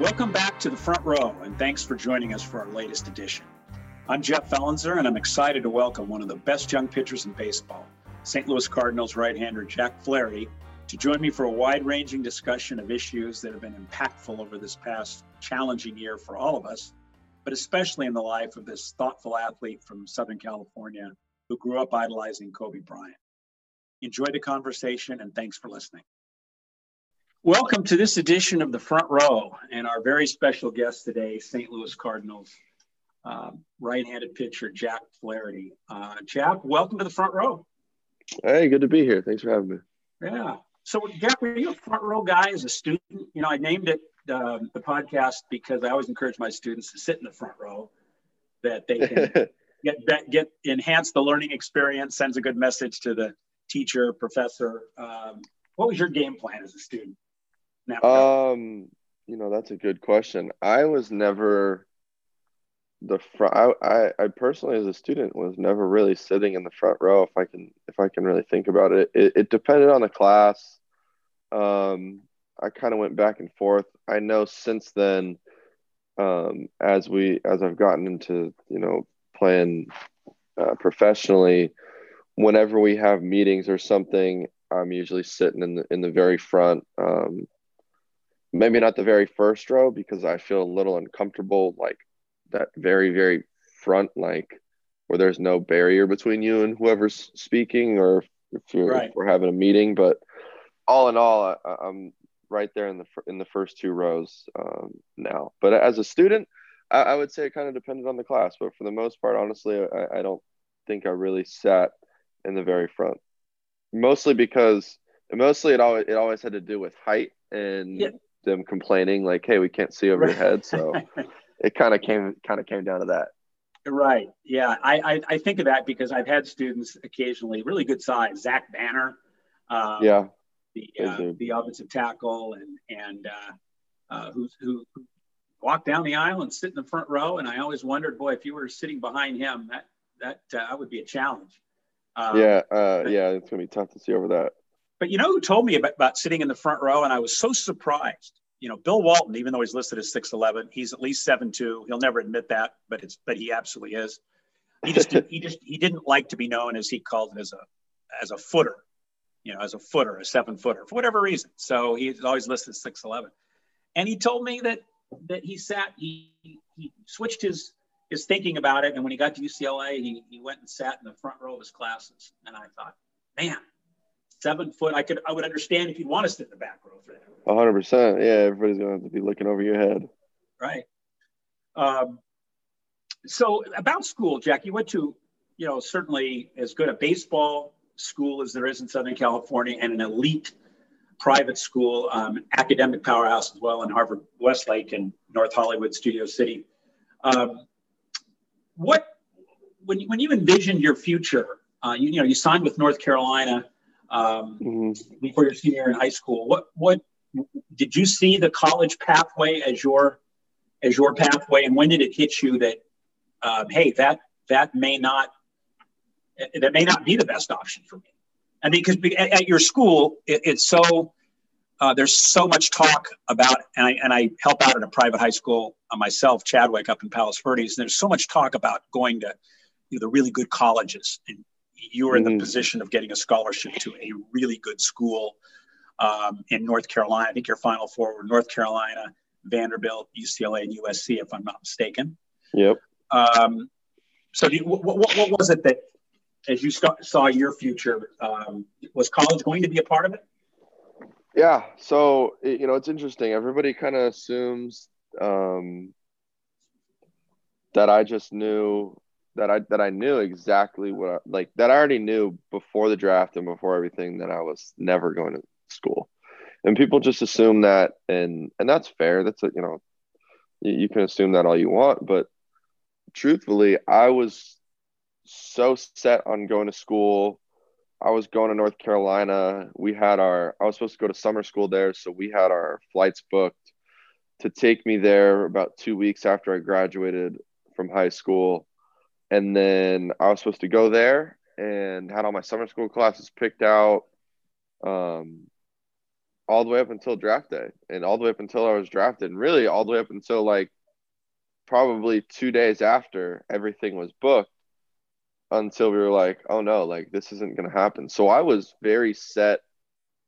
Welcome back to the front row, and thanks for joining us for our latest edition. I'm Jeff Fellenzer, and I'm excited to welcome one of the best young pitchers in baseball, St. Louis Cardinals right hander Jack Flaherty, to join me for a wide ranging discussion of issues that have been impactful over this past challenging year for all of us, but especially in the life of this thoughtful athlete from Southern California who grew up idolizing Kobe Bryant. Enjoy the conversation, and thanks for listening. Welcome to this edition of the Front Row and our very special guest today, St. Louis Cardinals uh, right-handed pitcher Jack Flaherty. Uh, Jack, welcome to the Front Row. Hey, good to be here. Thanks for having me. Yeah. So, Jack, were you a front row guy as a student? You know, I named it uh, the podcast because I always encourage my students to sit in the front row, that they can get get enhance the learning experience, sends a good message to the teacher, professor. Um, what was your game plan as a student? Um, you know, that's a good question. I was never the front. I, I, I personally, as a student, was never really sitting in the front row. If I can, if I can really think about it, it, it depended on the class. Um, I kind of went back and forth. I know since then, um, as we, as I've gotten into, you know, playing uh, professionally, whenever we have meetings or something, I'm usually sitting in the in the very front. Um, maybe not the very first row because I feel a little uncomfortable, like that very, very front, like where there's no barrier between you and whoever's speaking, or if, you're, right. if we're having a meeting. But all in all, I, am right there in the in the first two rows um, now. But as a student, I, I would say it kind of depended on the class. But for the most part, honestly, I, I don't think I really sat in the very front. Mostly because mostly it always it always had to do with height and them complaining like, "Hey, we can't see over right. your head." So it kind of came kind of came down to that. Right. Yeah. I, I, I think of that because I've had students occasionally really good size. Zach Banner. Um, yeah. The uh, the offensive tackle and and uh, uh, who who walked down the aisle and sit in the front row. And I always wondered, boy, if you were sitting behind him, that that uh, would be a challenge. Um, yeah. Uh, yeah. It's gonna be tough to see over that. But you know who told me about, about sitting in the front row? And I was so surprised. You know, Bill Walton, even though he's listed as 6'11, he's at least 7'2. He'll never admit that, but it's but he absolutely is. He just he just he didn't like to be known as he called it as a as a footer, you know, as a footer, a seven footer, for whatever reason. So he's always listed as 6'11. And he told me that that he sat, he he switched his his thinking about it. And when he got to UCLA, he, he went and sat in the front row of his classes. And I thought, man, seven foot. I could I would understand if you'd want to sit in the back row for that. hundred percent. Yeah, everybody's gonna have to be looking over your head. Right. Um, so about school, Jack, you went to, you know, certainly as good a baseball school as there is in Southern California and an elite private school, um, academic powerhouse as well in Harvard Westlake and North Hollywood Studio City. Um, what when you, when you envisioned your future, uh, you, you know, you signed with North Carolina um, mm-hmm. before your senior year in high school. What what did you see the college pathway as your as your pathway, and when did it hit you that um, hey that that may not that may not be the best option for me? I mean, because at, at, your school, it, it's so uh, there's so much talk about, and I and I help out at a private high school uh, myself, Chadwick, up in Palos Verdes. And there's so much talk about going to you know, the really good colleges and you were in the mm-hmm. position of getting a scholarship to a really good school um, in North Carolina. I think your final four were North Carolina, Vanderbilt, UCLA, and USC, if I'm not mistaken. Yep. Um, so, you, what, what, what, was it that, as you st- saw your future, um, was college going to be a part of it? Yeah. So, you know, it's interesting. Everybody kind of assumes um, that I just knew that I that I knew exactly what I, like that I already knew before the draft and before everything that I was never going to school, and people just assume that, and and that's fair. That's a, you know, you, you can assume that all you want, but truthfully, I was so set on going to school. I was going to North Carolina. We had our I was supposed to go to summer school there, so we had our flights booked to take me there about two weeks after I graduated from high school and then I was supposed to go there and had all my summer school classes picked out. Um, all the way up until draft day and all the way up until I was drafted and really all the way up until like probably 2 days after everything was booked until we were like, "Oh no, like this isn't going to happen." So I was very set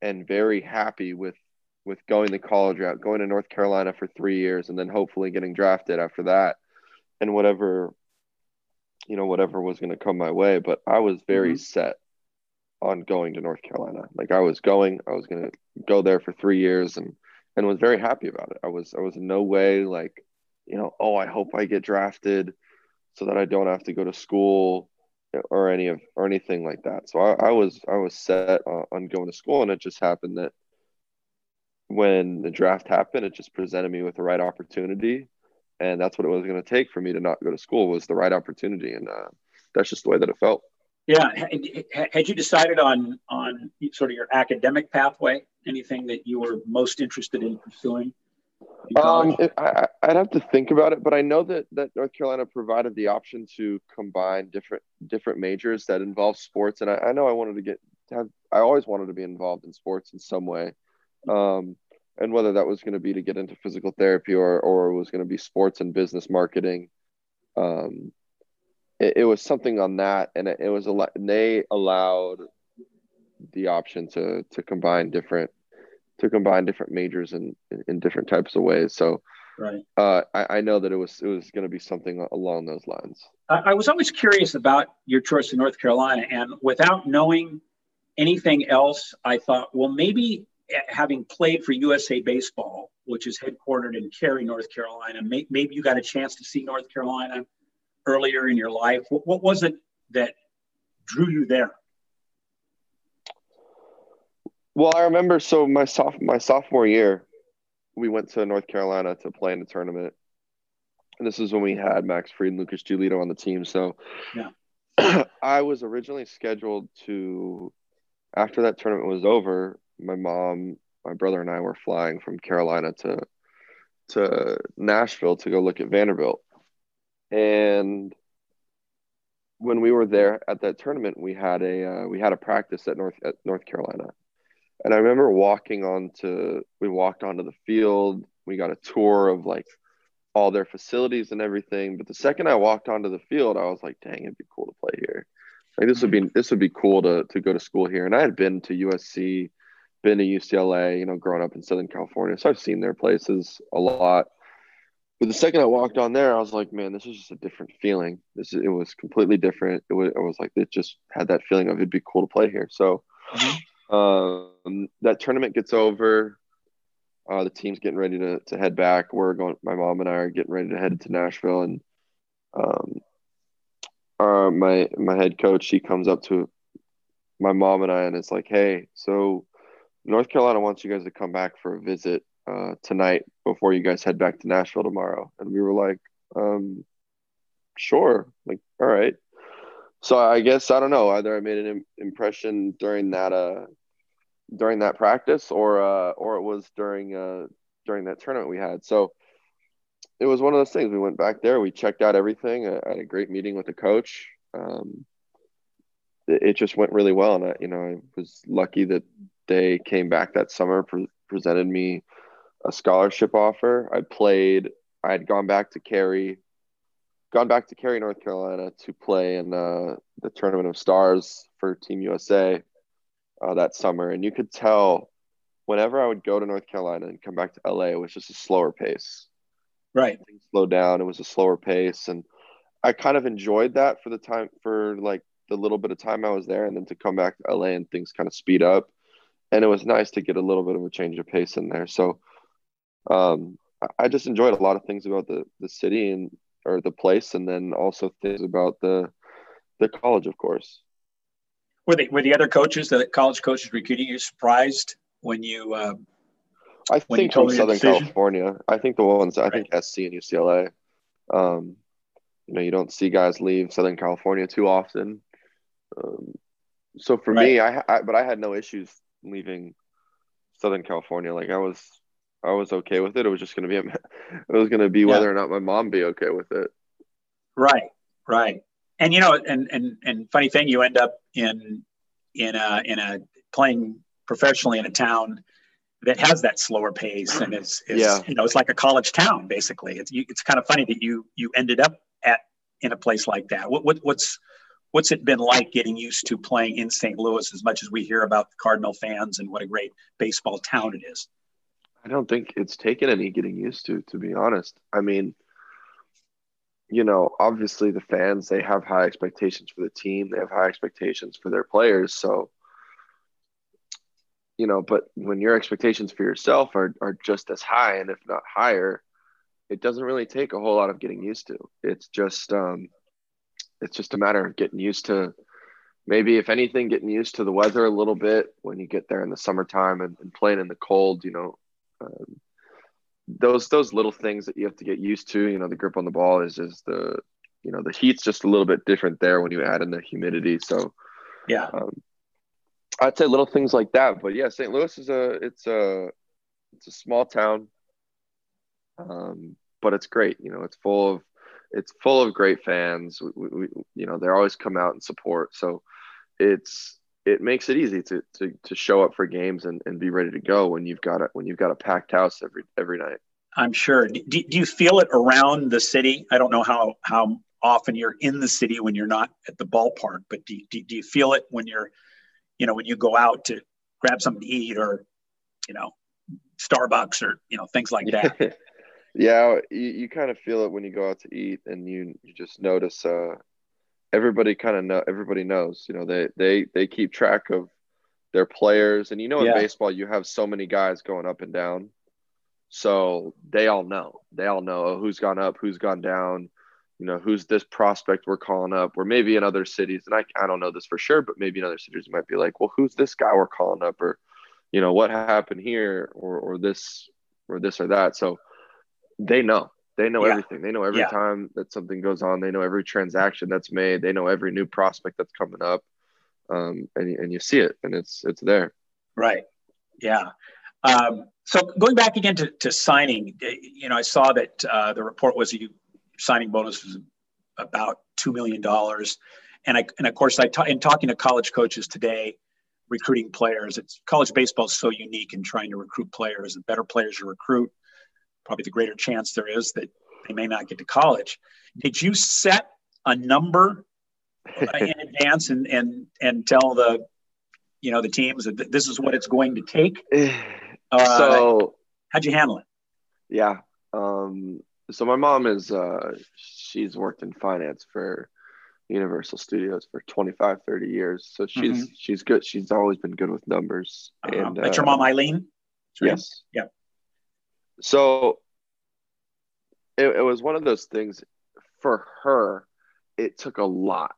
and very happy with with going the college route, going to North Carolina for 3 years and then hopefully getting drafted after that and whatever you know whatever was going to come my way, but I was very mm-hmm. set on going to North Carolina. Like I was going, I was going to go there for 3 years and and was very happy about it. I was I was in no way like, you know, oh, I hope I get drafted so that I don't have to go to school or any of or anything like that. So I, I was I was set on, on going to school, and it just happened that when the draft happened, it just presented me with the right opportunity, and that's what it was going to take for me to not go to school was the right opportunity, and uh, that's just the way that it felt. Yeah, had you decided on on sort of your academic pathway? Anything that you were most interested in pursuing? Um, it, I, would have to think about it, but I know that that North Carolina provided the option to combine different different majors that involve sports, and I, I know I wanted to get to have. I always wanted to be involved in sports in some way, um, and whether that was going to be to get into physical therapy or or it was going to be sports and business marketing. Um, it, it was something on that, and it, it was a lot. They allowed the option to to combine different to combine different majors in, in different types of ways. So right. Uh, I, I, know that it was it was going to be something along those lines. I, I, was always curious about your choice in North Carolina, and without knowing anything else, I thought, well, maybe having played for USA Baseball, which is headquartered in Cary, North Carolina, may, maybe you got a chance to see North Carolina earlier in your life. What, what was it that drew you there? Well, I remember. So my soph- my sophomore year, we went to North Carolina to play in a tournament, and this is when we had Max Fried and Lucas Giolito on the team. So, yeah, I was originally scheduled to. After that tournament was over, my mom, my brother, and I were flying from Carolina to to Nashville to go look at Vanderbilt, and when we were there at that tournament, we had a uh, we had a practice at North at North Carolina, and I remember walking onto, we walked onto the field. We got a tour of like all their facilities and everything. But the second I walked onto the field, I was like, dang, it'd be cool to play here. Like this would be this would be cool to to go to school here. And I had been to USC, been to UCLA, you know, growing up in Southern California. So I've seen their places a lot. But the second I walked on there, I was like, man, this is just a different feeling. This is, it was completely different. It was, it was like it just had that feeling of it'd be cool to play here. So mm-hmm. Um, that tournament gets over. Uh, the team's getting ready to, to head back. We're going. My mom and I are getting ready to head to Nashville, and um, our my my head coach she comes up to my mom and I, and it's like, hey, so North Carolina wants you guys to come back for a visit uh, tonight before you guys head back to Nashville tomorrow. And we were like, um, sure, like, all right. So I guess I don't know. Either I made an impression during that uh, during that practice or uh, or it was during uh, during that tournament we had. So it was one of those things. We went back there, we checked out everything. I had a great meeting with the coach. Um, it, just went really well, and I, you know, I was lucky that they came back that summer, pre- presented me a scholarship offer. I played. I had gone back to Cary, gone back to Cary, North Carolina, to play in uh, the Tournament of Stars for Team USA uh, that summer, and you could tell whenever I would go to North Carolina and come back to LA, it was just a slower pace. Right. Things slowed down. It was a slower pace, and I kind of enjoyed that for the time for like the little bit of time I was there, and then to come back to LA and things kind of speed up, and it was nice to get a little bit of a change of pace in there. So, um, I just enjoyed a lot of things about the the city and or the place, and then also things about the the college, of course. Were the were the other coaches, the college coaches recruiting you, surprised when you? Uh, I think from Southern California. I think the ones I think SC and UCLA. Um, you know, you don't see guys leave Southern California too often. Um, so for right. me, I, I but I had no issues leaving Southern California. Like I was, I was okay with it. It was just going to be, a, it was going to be yeah. whether or not my mom be okay with it. Right, right and you know, and and and funny thing, you end up in in a in a playing professionally in a town that has that slower pace and is, is Yeah. you know it's like a college town basically. It's you, it's kind of funny that you you ended up at in a place like that. What, what what's what's it been like getting used to playing in St. Louis as much as we hear about the Cardinal fans and what a great baseball town it is? I don't think it's taken any getting used to, to be honest. I mean, you know, obviously the fans, they have high expectations for the team, they have high expectations for their players. So, you know, but when your expectations for yourself are, are just as high and if not higher, it doesn't really take a whole lot of getting used to. It's just, um, it's just a matter of getting used to maybe if anything getting used to the weather a little bit when you get there in the summertime and, and playing in the cold you know um, those those little things that you have to get used to you know the grip on the ball is just the you know the heat's just a little bit different there when you add in the humidity. So Yeah, um, i'd say little things like that but yeah st louis is a it's a it's a small town um, but it's great you know it's full of it's full of great fans we, we, you know they always come out and support so it's it makes it easy to to, to show up for games and, and be ready to go when you've got a when you've got a packed house every every night I'm sure. Do, do you feel it around the city? I don't know how how often you're in the city when you're not at the ballpark, but do, do, do you feel it when you're, you know, when you go out to grab something to eat or, you know, Starbucks or you know things like that? yeah you, you kind of feel it when you go out to eat and you you just notice uh everybody kind of know everybody knows you know they they they keep track of their players. And you know in Yeah. baseball you have so many guys going up and down. So they all know. They all know oh, who's gone up who's gone down. You know who's this prospect we're calling up? Or maybe in other cities and I, I don't know this for sure but maybe in other cities you might be like well who's this guy we're calling up? Or you know what happened here? Or or this or this or that. So they know they know Yeah. everything they know every Yeah. time that something goes on they know every transaction that's made they know every new prospect that's coming up um, and, you- and you see it and it's it's there Right. Yeah. Um, so going back again to, to signing, eh, you know, I saw that uh, the report was you signing bonus was about two million dollars, and I and of course I ta- in talking to college coaches today, recruiting players, it's college baseball is so unique in trying to recruit players. The better players you recruit, probably the greater chance there is that they may not get to college. Did you set a number in advance and and and tell the you know the teams that this is what it's going to take uh, so how'd you handle it yeah um, so my mom is uh, she's worked in finance for universal studios for 25 30 years so she's she's good she's always been good with numbers uh, and that's your uh, mom eileen? Yes. Yeah. So it, it was one of those things for her, it took a lot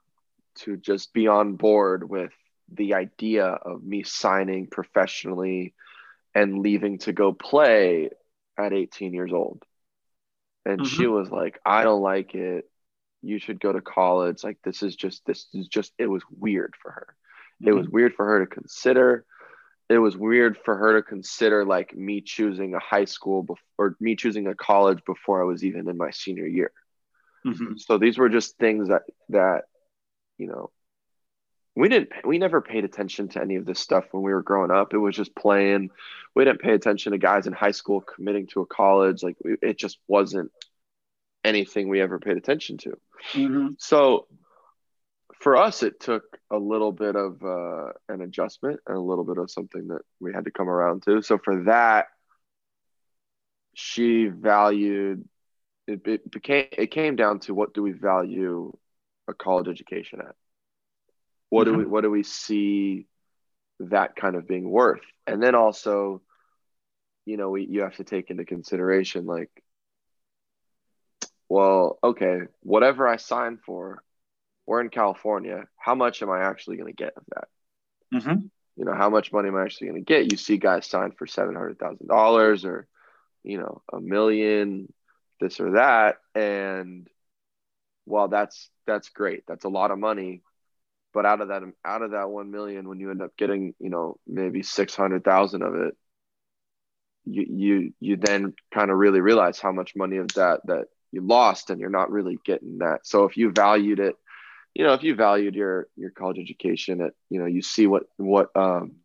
to just be on board with the idea of me signing professionally and leaving to go play at 18 years old. And she mm-hmm. was like, I don't like it. You should go to college. Like, this is just, this is just, it was weird for her. It was mm-hmm. weird for her to consider. It was weird for her to consider like me choosing a high school before, or me choosing a college before I was even in my senior year. Mhm. So these were just things that that you know we didn't we never paid attention to any of this stuff when we were growing up. It was just playing. We didn't pay attention to guys in high school committing to a college. Like we, it just wasn't anything we ever paid attention to. Mhm. So for us, it took a little bit of uh, an adjustment and a little bit of something that we had to come around to. So for that, she valued it, it became it came down to what do we value a college education at? What do we what do we see that kind of being worth? And then also, you know, we you have to take into consideration like, well, okay, whatever I sign for, we're in California. How much am I actually going to get of that? Mhm. You know, how much money am I actually going to get? You see guys sign for seven hundred thousand dollars or, you know, a million, this or that, and well, that's that's great. That's a lot of money, but out of that out of that one million, when you end up getting, you know, maybe six hundred thousand of it, you you you then kind of really realize how much money of that that you lost, and you're not really getting that. So if you valued it you know, if you valued your your college education at, you know, you see what what um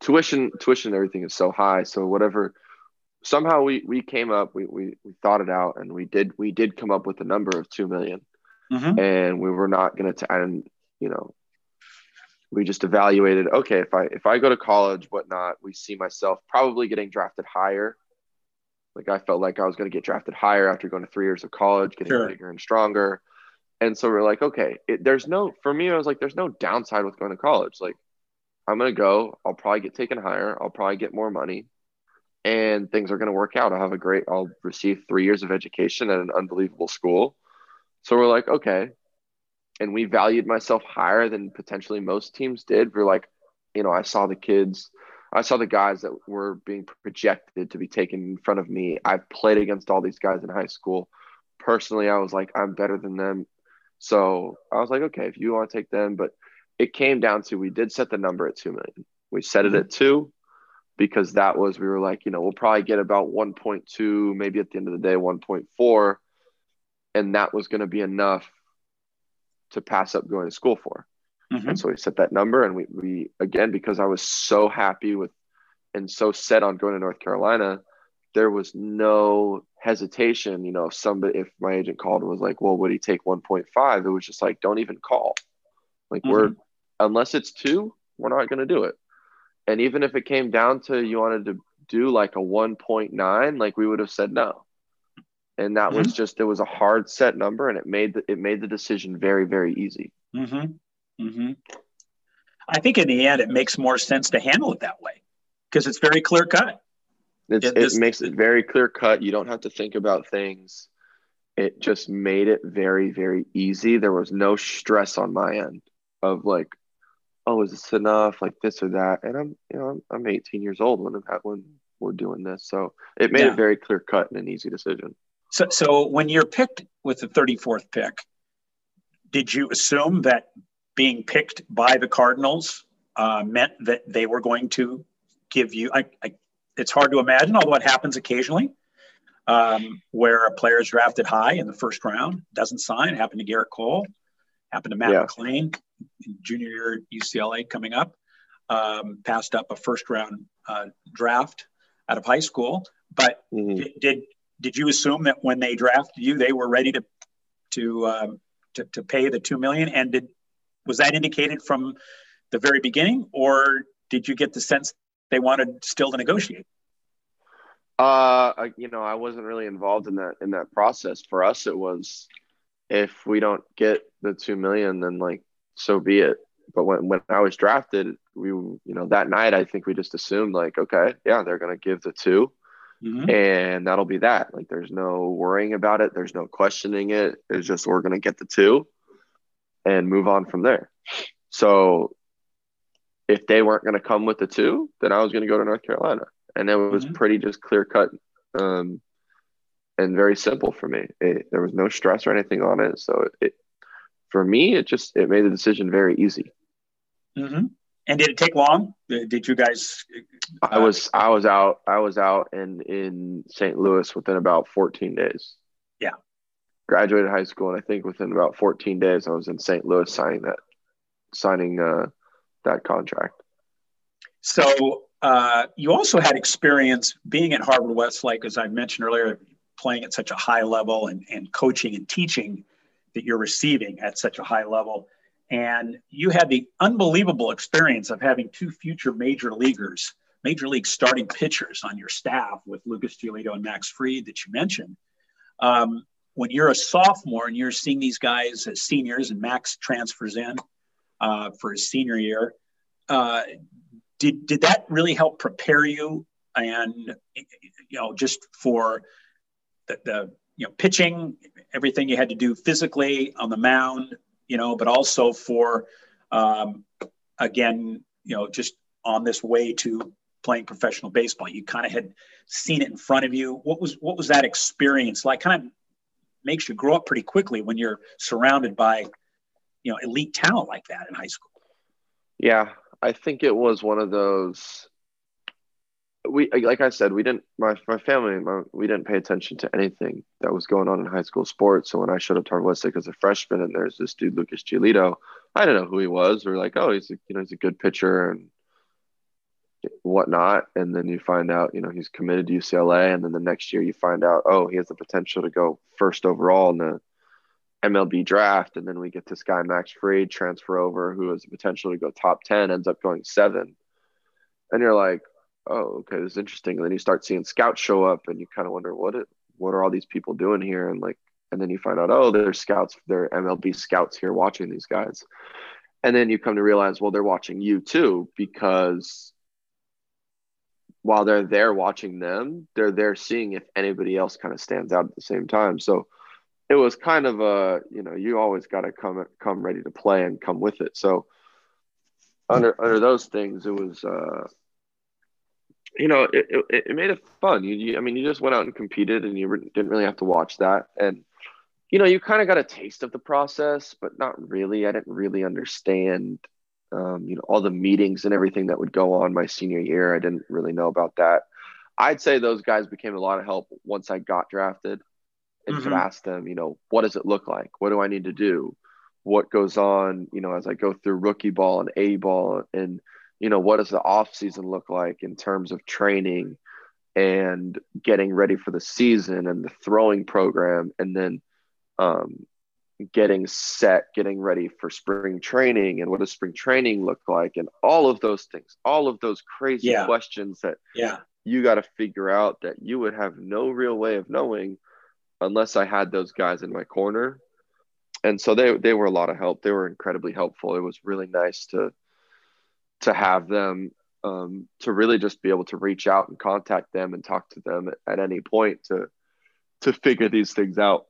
tuition tuition everything is so high. So whatever somehow we we came up we, we we thought it out and we did we did come up with a number of two million. Mm-hmm. and we were not going to and you know we just evaluated okay if i if i go to college whatnot we see myself probably getting drafted higher like i felt like i was going to get drafted higher after going to three years of college getting sure. bigger and stronger and so we're like okay it, there's no for me i was like there's no downside with going to college like i'm to go i'll probably get taken higher i'll probably get more money and things are to work out. I'll have a great, I'll receive three years of education at an unbelievable school. So we're like, okay. And we valued myself higher than potentially most teams did. We're like, you know, I saw the kids, I saw the guys that were being projected to be taken in front of me. I've played against all these guys in high school. Personally, I was like, I'm better than them. So I was like, okay, if you want to take them, but it came down to we did set the number at 2 million. We set it mm-hmm. at two because that was we were like you know we'll probably get about 1.2 maybe at the end of the day 1.4 and that was going to be enough to pass up going to school for mm-hmm. and so we set that number and we, we again because i was so happy with and so set on going to north carolina there was no hesitation you know if somebody if my agent called and was like well would he take 1.5 it was just like don't even call like mm-hmm. we're unless it's two we're not going to do it and even if it came down to you wanted to do like a 1.9, like we would have said no. And that mm-hmm. was just it was a hard set number and it made the, it made the decision very very easy. Mhm. Mhm. I think in the end it makes more sense to handle it that way because it's very clear cut. It, it makes it very clear cut. You don't have to think about things. It just made it very, very easy. There was no stress on my end of like, oh, is this enough? Like this or that. And I'm, you know, I'm, I'm 18 years old when I'm when we're doing this. So it made yeah. it very clear cut and an easy decision. So, so when you're picked with the 34th pick, did you assume that being picked by the Cardinals uh, meant that they were going to give you? I, I, it's hard to imagine, although it happens occasionally, um, where a player is drafted high in the first round, doesn't sign. It happened to Gerrit Cole, happened to Matt yeah. McLain junior year UCLA coming up, um, passed up a first round uh, draft out of high school. But mm-hmm. did, did, did you assume that when they drafted you, they were ready to to um, to, to pay the two million? And did was that indicated from the very beginning, or did you get the sense they wanted still to negotiate? Uh, you know, I wasn't really involved in that in that process. For us, it was if we don't get the two million, then like so be it. But when, when I was drafted, we, you know, that night, I think we just assumed like, okay, yeah, they're going to give the 2 mm-hmm. and that'll be that. Like, there's no worrying about it. There's no questioning it. It's just, we're going to get the two and move on from there. So if they weren't going to come with the two, then I was going to go to North Carolina. And it was mm-hmm. pretty just clear cut um, and very simple for me. It, there was no stress or anything on it. So it, for me, it just it made the decision very easy. Mm-hmm. And did it take long? Did you guys? Uh, I was I was out I was out in in St. Louis within about 14 days. Yeah. Graduated high school, and I think within about 14 days, I was in St. Louis signing that signing uh, that contract. So uh, you also had experience being at Harvard Westlake, as I mentioned earlier, playing at such a high level and, and coaching and teaching that you're receiving at such a high level. And you had the unbelievable experience of having two future major leaguers, major league starting pitchers on your staff with Lucas Giolito and Max Fried that you mentioned. Um, when you're a sophomore and you're seeing these guys as seniors and Max transfers in uh, for his senior year, uh, did, did that really help prepare you and, you know, just for the, the you know, pitching, everything you had to do physically on the mound, you know, but also for, um, again, you know, just on this way to playing professional baseball. You kind of had seen it in front of you. What was what was that experience like? Kind of makes you grow up pretty quickly when you're surrounded by, you know, elite talent like that in high school. Yeah, I think it was one of those we like I said, we didn't my my family my, we didn't pay attention to anything that was going on in high school sports. So when I showed up to Westlake as a freshman, and there's this dude Lucas Giolito, I didn't know who he was. We are like, oh, he's a, you know he's a good pitcher, and whatnot. And then you find out, you know, he's committed to UCLA. And then the next year you find out, oh, he has the potential to go first overall in the MLB draft. And then we get this guy, Max Fried transfer over, who has the potential to go top 10, ends up going seven. And you're like, oh, okay, this is interesting. And then you start seeing scouts show up and you kind of wonder, what, it, what are all these people doing here? And like, and then you find out, oh, there's scouts, there are MLB scouts here watching these guys. And then you come to realize, well, they're watching you too, because while they're there watching them, they're there seeing if anybody else kind of stands out at the same time. So it was kind of a, you know, you always got to come come ready to play and come with it. So under under those things, it was, uh, you know, it, it, it made it fun. You, you, I mean, you just went out and competed, and you re- didn't really have to watch that. And you know, you kind of got a taste of the process, but not really. I didn't really understand um, you know, all the meetings and everything that would go on my senior year. I didn't really know about that. I'd say those guys became a lot of help once I got drafted and mm-hmm. could ask them, you know, what does it look like? What do I need to do? What goes on, you know, as I go through rookie ball and A ball and, you know, what does the off season look like in terms of training and getting ready for the season and the throwing program and then um, getting set, getting ready for spring training, and what does spring training look like, and all of those things, all of those crazy yeah. questions that yeah. you got to figure out that you would have no real way of knowing unless I had those guys in my corner. And so they they were a lot of help. They were incredibly helpful. It was really nice to to have them um, to really just be able to reach out and contact them and talk to them at, any point to to figure these things out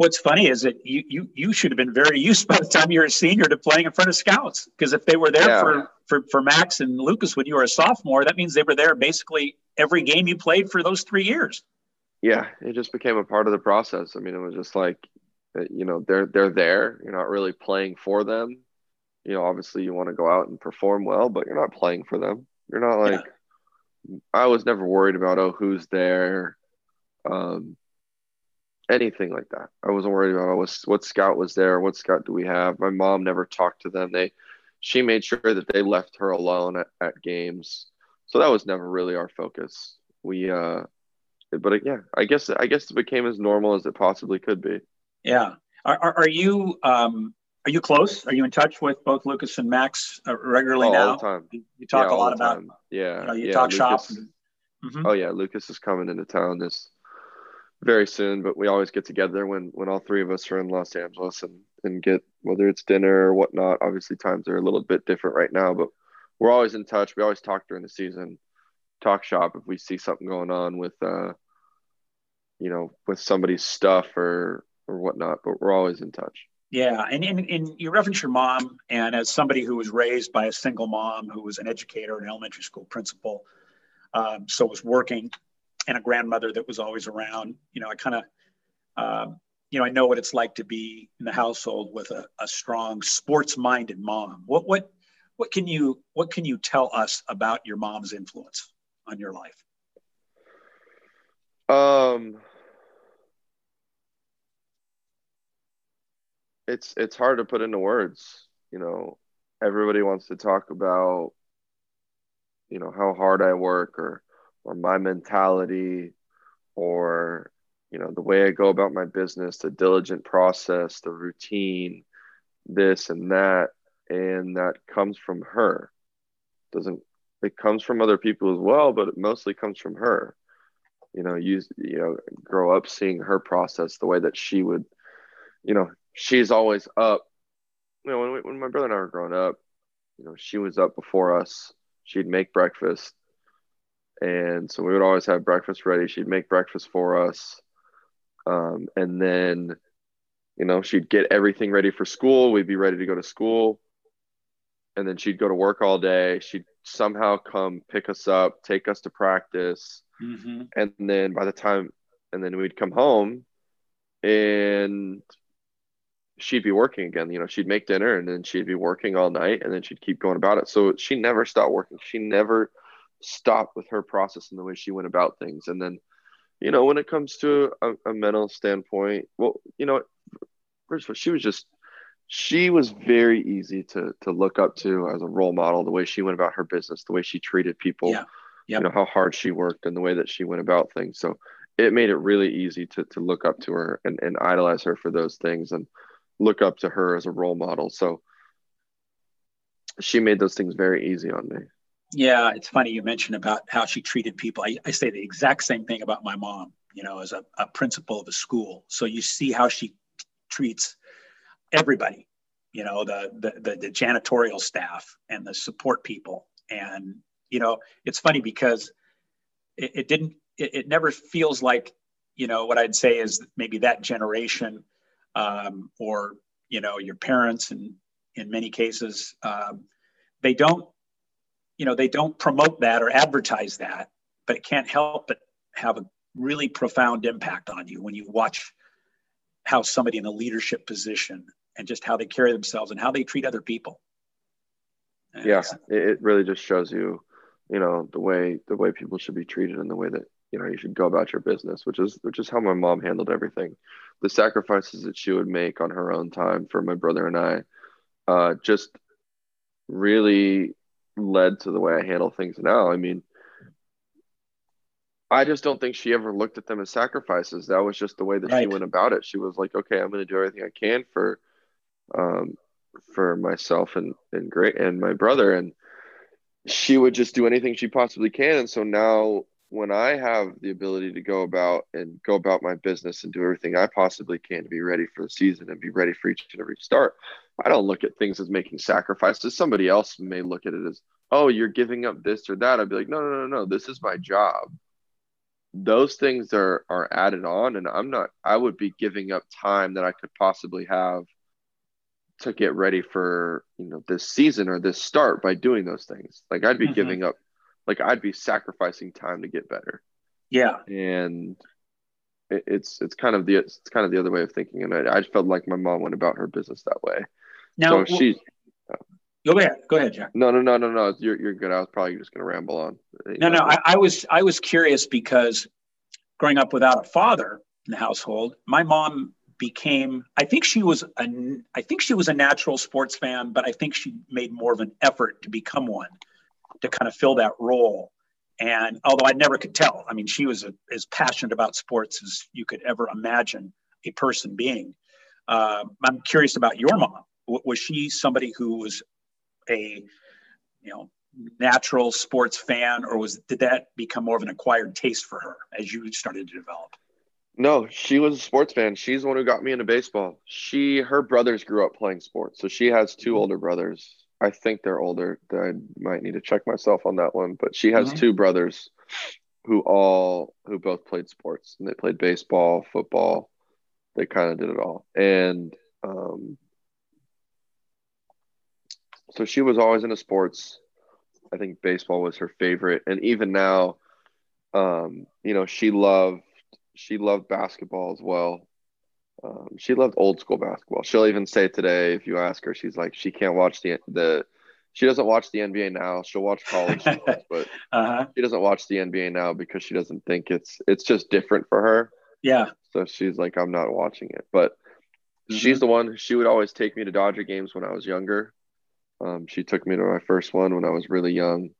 what's funny is that you you you should have been very used by the time you're a senior to playing in front of scouts because if they were there yeah. for, for for Max and Lucas when you were a sophomore, that means they were there basically every game you played for those three years. Yeah, it just became a part of the process. I mean, it was just like, you know, they're they're there. You're not really playing for them. You know, obviously you want to go out and perform well, but you're not playing for them. You're not like. Yeah. I was never worried about oh who's there. Um, anything like that. I wasn't worried about what, what scout was there, what scout do we have. My mom never talked to them. They she made sure that they left her alone at, at games. So that was never really our focus. We uh but yeah, I guess I guess it became as normal as it possibly could be. Yeah. Are, are, are you um are you close? Are you in touch with both Lucas and Max uh, regularly oh, now? All the time. You talk yeah, a lot about yeah. You, know, you yeah, talk Lucas, shop. mm-hmm. Oh yeah, Lucas is coming into town this very soon, but we always get together when when all three of us are in Los Angeles and and get whether it's dinner or whatnot. Obviously, times are a little bit different right now, but we're always in touch. We always talk during the season, talk shop if we see something going on with uh, you know, with somebody's stuff or or whatnot. But we're always in touch. Yeah, and, and, you reference your mom, and as somebody who was raised by a single mom who was an educator, an elementary school principal, um, so was working and a grandmother that was always around. You know, I kind of, um, you know, I know what it's like to be in the household with a, a strong sports-minded mom. What what what can you what can you tell us about your mom's influence on your life? Um, it's it's hard to put into words. You know, everybody wants to talk about, you know, how hard I work or or my mentality or you know the way i go about my business the diligent process the routine this and that and that comes from her doesn't it comes from other people as well but it mostly comes from her you know you you know grow up seeing her process the way that she would you know she's always up you know when, when my brother and i were growing up you know she was up before us she'd make breakfast and so we would always have breakfast ready. She'd make breakfast for us, um, and then, you know, she'd get everything ready for school. We'd be ready to go to school, and then she'd go to work all day. She'd somehow come pick us up, take us to practice, mm-hmm. and then by the time, and then we'd come home, and she'd be working again. You know, she'd make dinner, and then she'd be working all night, and then she'd keep going about it. So she never stopped working. She never stopped with her process and the way she went about things. And then, you know, when it comes to a, a mental standpoint, well, you know, first of all, she was just she was very easy to to look up to as a role model. The way she went about her business, the way she treated people, yeah. Yep. you know how hard she worked, and the way that she went about things. So it made it really easy to to look up to her and, and idolize her for those things and look up to her as a role model. So she made those things very easy on me. Yeah, it's funny you mentioned about how she treated people. I, I say the exact same thing about my mom, you know, as a, a principal of a school. So you see how she treats everybody, you know, the, the, the, the janitorial staff and the support people. And, you know, it's funny because it, it didn't, it, it, never feels like, you know, what I'd say is maybe that generation um, or, you know, your parents and in many cases, um, they don't you know they don't promote that or advertise that but it can't help but have a really profound impact on you when you watch how somebody in a leadership position and just how they carry themselves and how they treat other people and yeah it really just shows you you know the way the way people should be treated and the way that you know you should go about your business which is which is how my mom handled everything the sacrifices that she would make on her own time for my brother and i uh, just really led to the way I handle things now. I mean, I just don't think she ever looked at them as sacrifices. That was just the way that right. she went about it. She was like, okay, I'm going to do everything I can for, um, for myself and, and great and my brother. And she would just do anything she possibly can. And so now when I have the ability to go about and go about my business and do everything I possibly can to be ready for the season and be ready for each and every start, I don't look at things as making sacrifices. Somebody else may look at it as, oh, you're giving up this or that. I'd be like, no, no, no, no, this is my job. Those things are are added on, and I'm not. I would be giving up time that I could possibly have to get ready for you know this season or this start by doing those things. Like I'd be mm-hmm. giving up like I'd be sacrificing time to get better. Yeah. And it, it's it's kind of the it's kind of the other way of thinking, and I, I felt like my mom went about her business that way. Now so she. Go ahead. Go ahead, Jack. No, no, no, no, no. You're you're good. I was probably just going to ramble on. No, no. I, I was I was curious because growing up without a father in the household, my mom became i think she was a i think she was a natural sports fan but i think she made more of an effort to become one to kind of fill that role. And although I never could tell, I mean, she was a, as passionate about sports as you could ever imagine a person being. Uh, I'm curious about your mom. W- was she somebody who was a, you know, natural sports fan, or was did that become more of an acquired taste for her as you started to develop? No, she was a sports fan. She's the one who got me into baseball. She, her brothers grew up playing sports, so she has two older brothers. I think they're older. I might need to check myself on that one. But she has mm-hmm. two brothers who all who both played sports and they played baseball, football. They kind of did it all. And um, so she was always into sports. I think baseball was her favorite. And even now, um, you know, she loved she loved basketball as well. Um, she loved old school basketball. She'll even say today, if you ask her, she's like, she can't watch the the. She doesn't watch the NBA now. She'll watch college, sports, but uh-huh. she doesn't watch the NBA now because she doesn't think it's it's just different for her. Yeah. So she's like, I'm not watching it. But mm-hmm. she's the one. She would always take me to Dodger games when I was younger. Um, she took me to my first one when I was really young,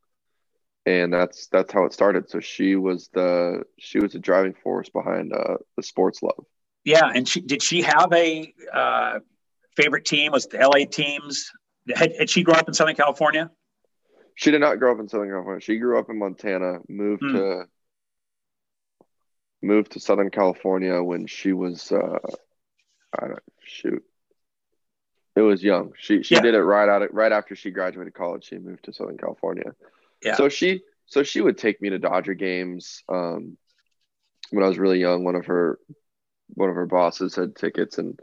and that's that's how it started. So she was the she was the driving force behind uh, the sports love. Yeah, and she did she have a uh, favorite team? Was the LA teams? Had, had, she grown up in Southern California? She did not grow up in Southern California. She grew up in Montana. Moved hmm. to moved to Southern California when she was uh, I don't shoot. It was young. She she yeah. did it right out of, right after she graduated college. She moved to Southern California. Yeah. So she so she would take me to Dodger games. Um, when I was really young, one of her one of her bosses had tickets and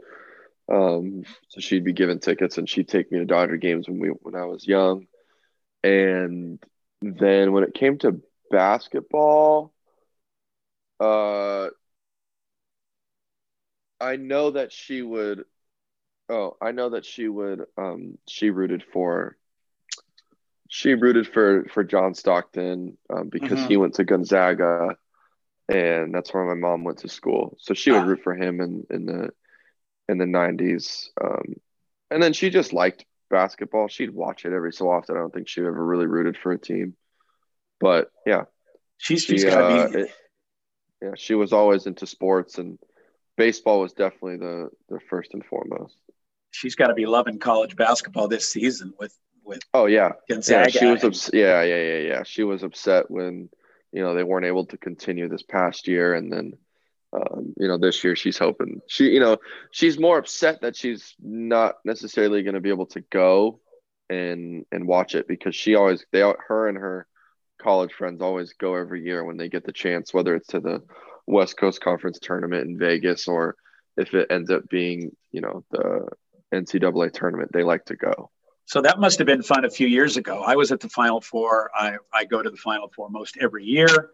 um, so she'd be given tickets and she'd take me to Dodger games when we when I was young. And then when it came to basketball, uh I know that she would oh, I know that she would um she rooted for she rooted for for John Stockton um, because mm-hmm. he went to Gonzaga and that's where my mom went to school. So she would ah. root for him in in the in the '90s. Um, And then she just liked basketball. She'd watch it every so often. I don't think she ever really rooted for a team. But yeah. She's, she's she, gotta uh, be it, yeah, she was always into sports and baseball was definitely the the first and foremost. She's got to be loving college basketball this season with with Oh yeah. Gonzaga. Yeah, she was ups- yeah, yeah, yeah, yeah. She was upset when you know they weren't able to continue this past year and then um, you know, this year she's hoping she, you know, she's more upset that she's not necessarily going to be able to go and and watch it because she always they her and her college friends always go every year when they get the chance, whether it's to the West Coast Conference tournament in Vegas or if it ends up being, you know, the NCAA tournament, they like to go. So that must have been fun a few years ago. I was at the Final Four. I, I go to the Final Four most every year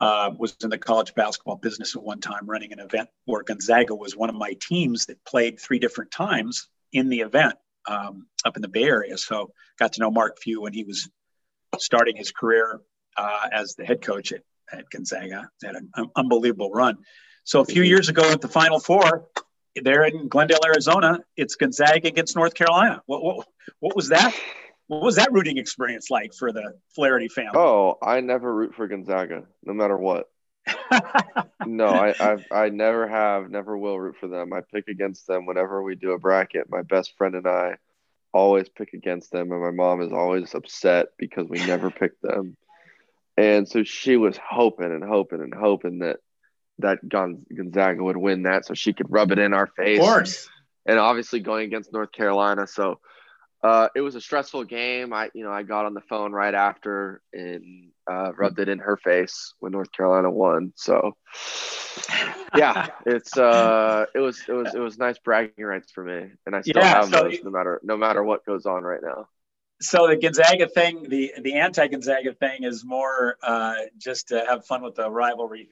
uh, was in the college basketball business at one time, running an event where Gonzaga was one of my teams that played three different times in the event um, up in the Bay Area. So got to know Mark Few when he was starting his career uh, as the head coach at, at Gonzaga. Had an unbelievable run. So a few years ago at the Final Four, there in Glendale, Arizona, it's Gonzaga against North Carolina. What, what, what was that? What was that rooting experience like for the Flaherty family? Oh, I never root for Gonzaga, no matter what. no, I I've, I never have, never will root for them. I pick against them whenever we do a bracket. My best friend and I always pick against them, and my mom is always upset because we never pick them. And so she was hoping and hoping and hoping that that Gonzaga would win that, so she could rub it in our face. Of course. And obviously going against North Carolina, so uh, it was a stressful game. I, you know, I got on the phone right after and uh, rubbed it in her face when North Carolina won. So, yeah, it's uh, it was it was it was nice bragging rights for me, and I still yeah, have so those no matter no matter what goes on right now. So the Gonzaga thing, the the anti Gonzaga thing, is more uh, just to have fun with the rivalry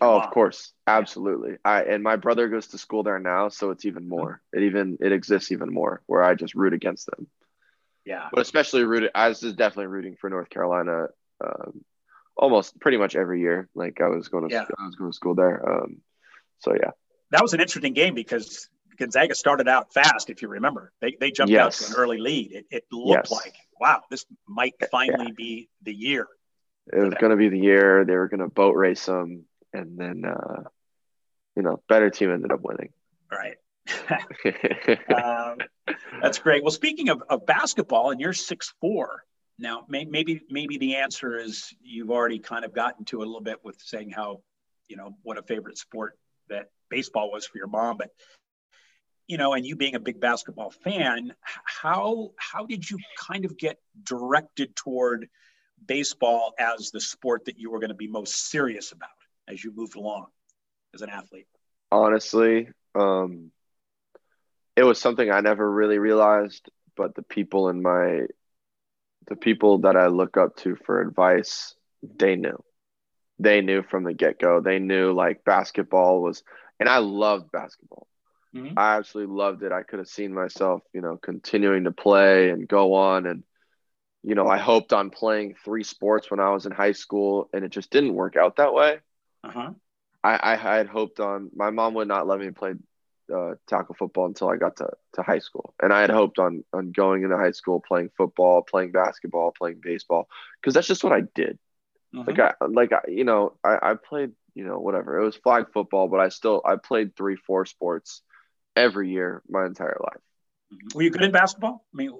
oh of course absolutely yeah. i and my brother goes to school there now so it's even more it even it exists even more where i just root against them yeah but especially rooted i was definitely rooting for north carolina um, almost pretty much every year like i was going to yeah. i was going to school there um, so yeah that was an interesting game because Gonzaga started out fast, if you remember. They, they jumped yes. out to an early lead. It, it looked yes. like, wow, this might finally yeah. be the year. It was going to be the year. They were going to boat race them and then uh, you know, better team ended up winning. Right. um, that's great. Well, speaking of, of basketball, and you're six four now. May, maybe maybe the answer is you've already kind of gotten to a little bit with saying how you know what a favorite sport that baseball was for your mom, but you know, and you being a big basketball fan, how how did you kind of get directed toward baseball as the sport that you were going to be most serious about? As you moved along as an athlete? Honestly, um, it was something I never really realized, but the people in my, the people that I look up to for advice, they knew. They knew from the get go. They knew like basketball was, and I loved basketball. Mm-hmm. I absolutely loved it. I could have seen myself, you know, continuing to play and go on. And, you know, I hoped on playing three sports when I was in high school, and it just didn't work out that way. Uh-huh. I, I had hoped on my mom would not let me play uh, tackle football until I got to, to high school, and I had hoped on on going into high school, playing football, playing basketball, playing baseball, because that's just what I did. Uh-huh. Like I like I, you know I, I played you know whatever it was flag football, but I still I played three four sports every year my entire life. Mm-hmm. Were you good in basketball? I mean,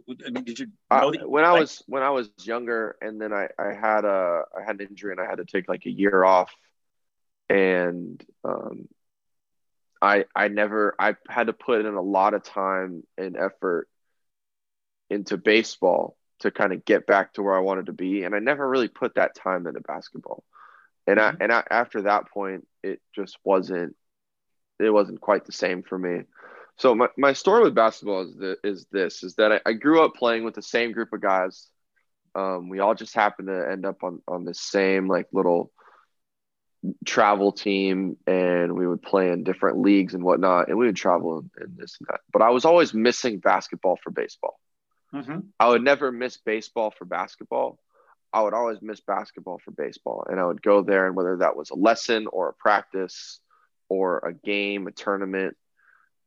did you uh, when I was when I was younger, and then I I had a I had an injury and I had to take like a year off and um, I I never I had to put in a lot of time and effort into baseball to kind of get back to where I wanted to be, and I never really put that time into basketball. And I mm-hmm. and I, after that point, it just wasn't it wasn't quite the same for me. So my, my story with basketball is the, is this is that I, I grew up playing with the same group of guys. Um, we all just happened to end up on on the same like little travel team and we would play in different leagues and whatnot and we would travel and, this and that. But i was always missing basketball for baseball. Mm-hmm. i would never miss baseball for basketball. I would always miss basketball for baseball and i would go there and whether that was a lesson or a practice or a game a tournament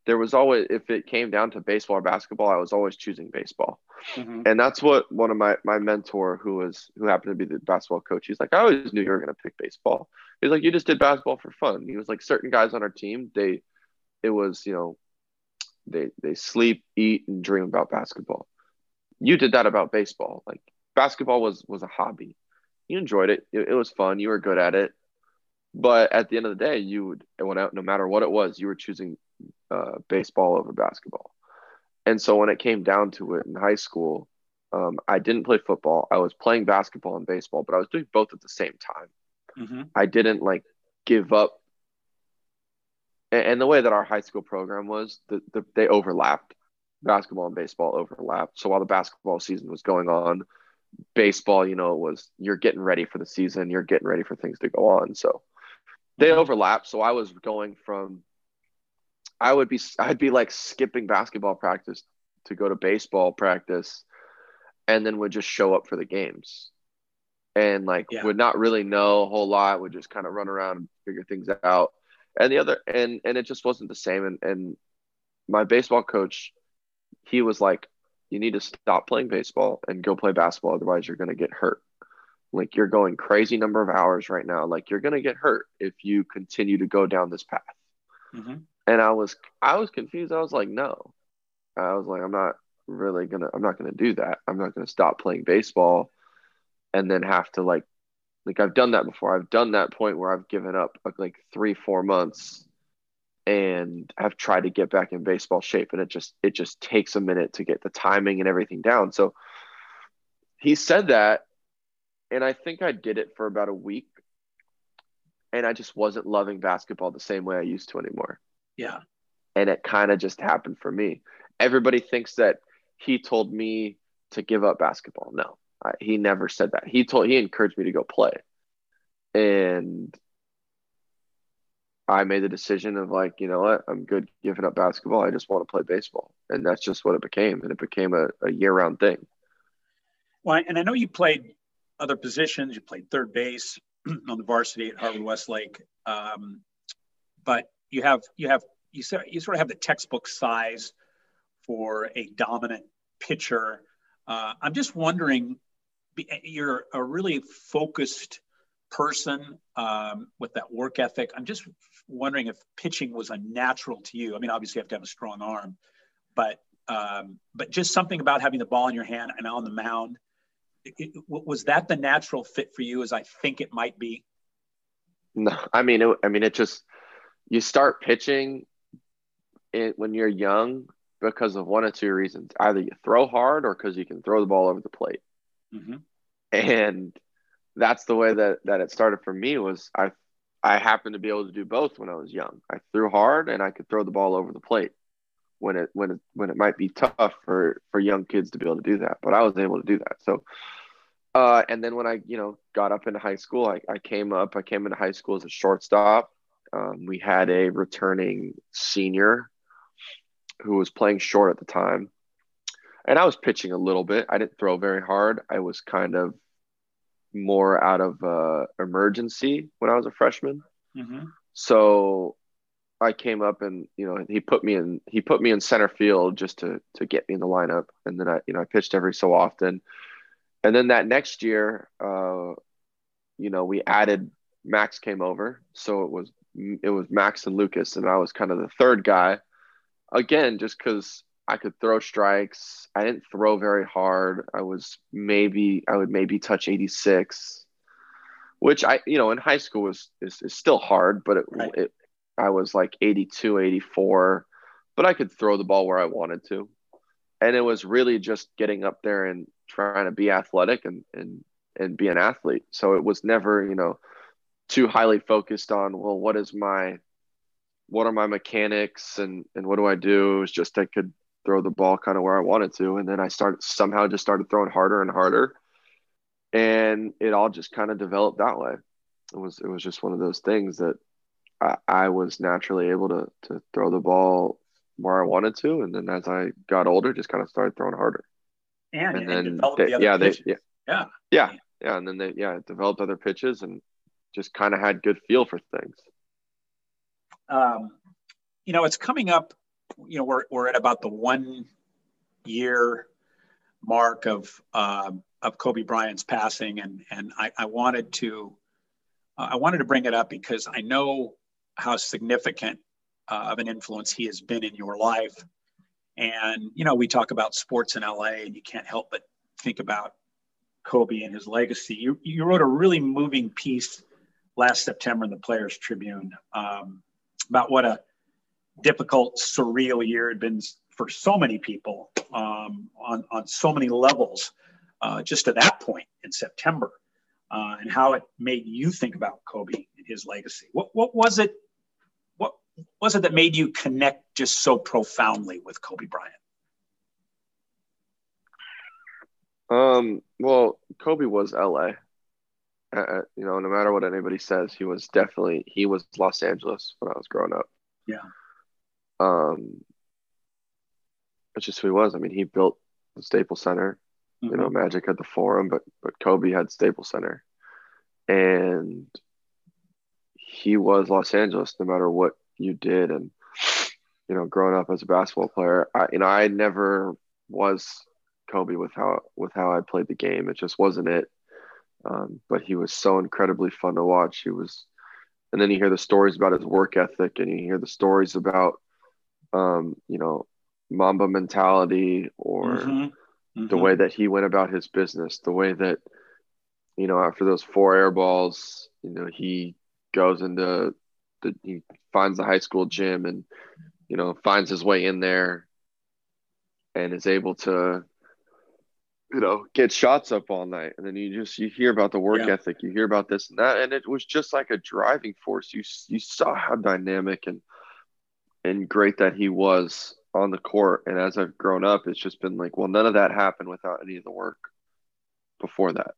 there was always if it came down to baseball or basketball, I was always choosing baseball. Mhm. And that's what one of my my mentor who was who happened to be the basketball coach, he's like, I always knew you were gonna pick baseball. He's like, you just did basketball for fun. He was like, certain guys on our team, they it was, you know, they they sleep, eat, and dream about basketball. You did that about baseball. Like basketball was was a hobby. You enjoyed it. It, it was fun. You were good at it. But at the end of the day, you would it went out no matter what it was, you were choosing uh, baseball over basketball. And so when it came down to it in high school, um, I didn't play football. I was playing basketball and baseball, but I was doing both at the same time. Mhm. I didn't like give up. And, and the way that our high school program was, the, the, they overlapped. Basketball and baseball overlapped. So while the basketball season was going on, baseball, you know, was you're getting ready for the season, you're getting ready for things to go on. So they Mhm. overlapped. So I was going from, I would be, I'd be like skipping basketball practice to go to baseball practice, and then would just show up for the games, and like Yeah. would not really know a whole lot. Would just kind of run around and figure things out. And the other, and and it just wasn't the same. And and my baseball coach, he was like, you need to stop playing baseball and go play basketball, otherwise you're gonna get hurt like you're going crazy number of hours right now like you're going to get hurt if you continue to go down this path Mhm. And i was i was confused. I was like no. I was like i'm not really to i'm not to do that. I'm not to stop playing baseball and then have to like like i've done that before. I've done that point where i've given up uh, like 3 4 months and have tried to get back in baseball shape. And it just it just takes a minute to get the timing and everything down. So he said that and I think I did it for about a week. And I just wasn't loving basketball the same way I used to anymore. Yeah. And it kind of just happened for me. Everybody thinks that he told me to give up basketball. No, I, he never said that. He told, he encouraged me to go play. And I made the decision of like, you know what, I'm good giving up basketball. I just want to play baseball. And that's just what it became. And it became a, a year round thing. Well, and I know you played other positions. You played third base on the varsity at Harvard Westlake, um, but you have you have you sort you sort of have the textbook size for a dominant pitcher. Uh, I'm just wondering, you're a really focused person um, with that work ethic. I'm just wondering if pitching was a natural to you. I mean, obviously you have to have a strong arm, but um, but just something about having the ball in your hand and on the mound it, it- was that the natural fit for you as I think it might be? No, I mean, it, I mean, it just you start pitching it when you're young because of one or two reasons: either you throw hard or because you can throw the ball over the plate. Mm-hmm. And that's the way that that it started for me. Was I I happened to be able to do both when I was young. I threw hard and I could throw the ball over the plate when it when it when it might be tough for for young kids to be able to do that. But I was able to do that. So uh, and then when I, you know, got up into high school, I, I came up, I came into high school as a shortstop. Um, we had a returning senior who was playing short at the time. And I was pitching a little bit. I didn't throw very hard. I was kind of more out of uh, emergency when I was a freshman. Mm-hmm. So I came up and you know he put me in he put me in center field just to to get me in the lineup, and then I you know I pitched every so often, and then that next year, uh, you know we added Max came over, so it was it was Max and Lucas, and I was kind of the third guy, again just because I could throw strikes. I didn't throw very hard. I was maybe I would maybe touch eighty six, which I you know in high school was is, is still hard, but it, Right. it I was like 82, 84, but I could throw the ball where I wanted to. And it was really just getting up there and trying to be athletic and, and, and be an athlete. So it was never, you know, too highly focused on, well, what is my, what are my mechanics and, and what do I do? It was just, I could throw the ball kind of where I wanted to. And then I started somehow just started throwing harder and harder. And it all just kind of developed that way. It was, it was just one of those things that I, I was naturally able to to throw the ball where I wanted to, and then as I got older, just kind of started throwing harder. And, And and, then they- the yeah, they- yeah. yeah. Yeah, yeah, and then they yeah developed other pitches and just kind of had good feel for things. Um, you know, it's coming up you know, we're, we're at about the one year mark of, uh, of Kobe Bryant's passing. And, and I, I wanted to, uh, I wanted to bring it up because I know how significant uh, of an influence he has been in your life. And, you know, we talk about sports in LA and you can't help but think about Kobe and his legacy. You, you wrote a really moving piece last September in the Players Tribune um, about what a difficult, surreal year had been for so many people um, on, on so many levels uh, just at that point in September uh, and how it made you think about Kobe and his legacy. What, what was it? What was it that made you connect just so profoundly with Kobe Bryant? Um, well, Kobe was LA. Uh, you know, no matter what anybody says, he was definitely he was Los Angeles when I was growing up. Yeah. Um, it's just who he was. I mean, he built the Staples Center. Mm-hmm. You know, mm-hmm. Magic had the Forum, but but Kobe had Staples Center, and he was Los Angeles. No matter what you did, and you know, growing up as a basketball player, I you know I never was Kobe with how with how I played the game. It just wasn't it. Um, but he was so incredibly fun to watch. He was, and then you hear the stories about his work ethic, and you hear the stories about, um, you know, Mamba mentality or mm-hmm. Mm-hmm. the way that he went about his business, the way that, you know, after those four air balls, you know, he goes into the he finds the high school gym and you know finds his way in there and is able to you know, get shots up all night. And then you just, you hear about the work yeah. ethic, you hear about this and that. And it was just like a driving force. You, you saw how dynamic and, and great that he was on the court. And as I've grown up, it's just been like, well, none of that happened without any of the work before that.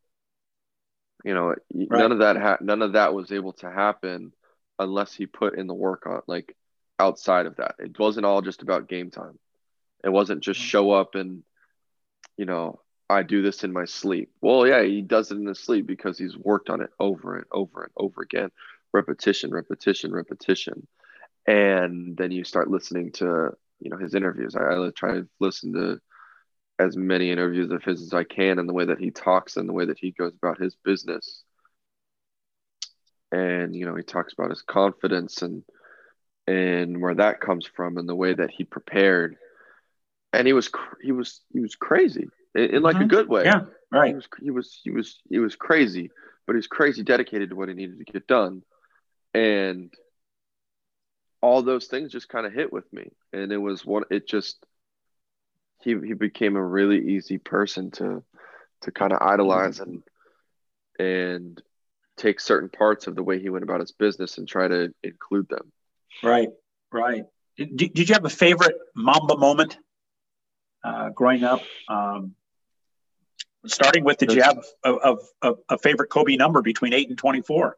You know, right. none of that, ha- none of that was able to happen unless he put in the work on like outside of that. It wasn't all just about game time. It wasn't just mm-hmm. show up and, you know, I do this in my sleep. Well, yeah, he does it in his sleep because he's worked on it over and over and over again. Repetition, repetition, repetition. And then you start listening to, you know, his interviews. I, I try to listen to as many interviews of his as I can and the way that he talks and the way that he goes about his business. And, you know, he talks about his confidence and and where that comes from and the way that he prepared. And he was he was he was crazy in, in like mm-hmm. a good way. Yeah, right. He was he was he was he was crazy, but he's crazy dedicated to what he needed to get done, and all those things just kind of hit with me, and it was one. It just he he became a really easy person to to kind of idolize and and take certain parts of the way he went about his business and try to include them. Right, right. Did, did you have a favorite Mamba moment uh, growing up? Um, Starting with, did you have a, a, a favorite Kobe number between eight and 24?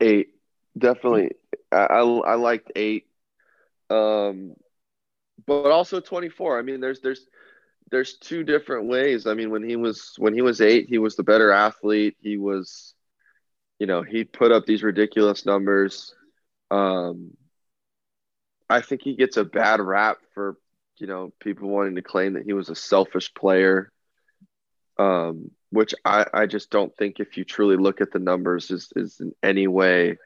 Eight, definitely. I, I, I liked eight. Um, but also 24. I mean, there's, there's, there's two different ways. I mean, when he was, when he was eight, he was the better athlete. He was, you know, he put up these ridiculous numbers. Um, I think he gets a bad rap for, you know, people wanting to claim that he was a selfish player um, which I, I just don't think if you truly look at the numbers is, is in any way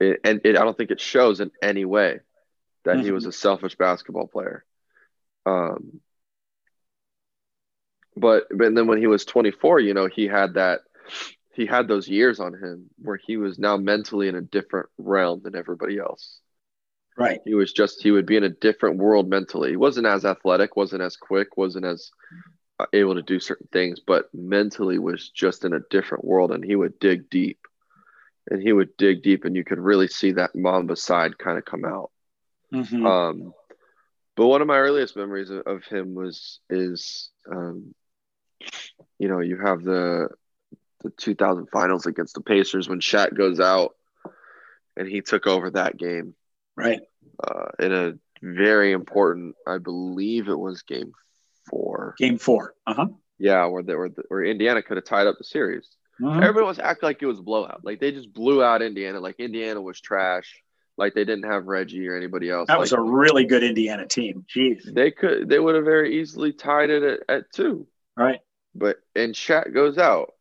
it, and it, I don't think it shows in any way that mm-hmm. he was mm-hmm. a selfish basketball player. Um, but but then when he was 24, you know, he had that he had those years on him where he was now mentally in a different realm than everybody else. Right. He was just he would be in a different world mentally. He wasn't as athletic, wasn't as quick, wasn't as able to do certain things, but mentally was just in a different world. And he would dig deep, and he would dig deep, and you could really see that Mamba side kind of come out. Mm-hmm. Um, but one of my earliest memories of, of him was is, um, you know, you have the the 2000 finals against the Pacers when Shaq goes out, and he took over that game, right? Uh, in a very important, I believe it was game four. Game four. Uh huh. Yeah, where they were where Indiana could have tied up the series. Uh-huh. Everyone was acting like it was blowout. Like they just blew out Indiana. Like Indiana was trash. Like they didn't have Reggie or anybody else. That like, was a really good Indiana team. Jeez. They could they would have very easily tied it at, at two. Right. But and Shaq goes out,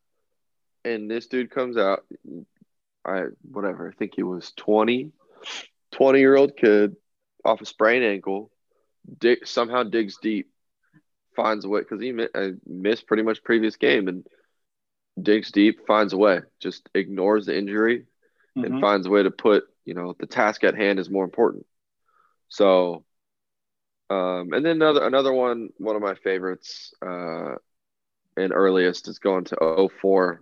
and this dude comes out. I whatever. I think he was 20, 20 year old kid off a sprained ankle. Dig, somehow digs deep, finds a way because he uh, missed pretty much previous game and digs deep, finds a way, just ignores the injury mm-hmm. and finds a way to put you know the task at hand is more important. So, um, and then another another one, one of my favorites uh, and earliest is going to 04.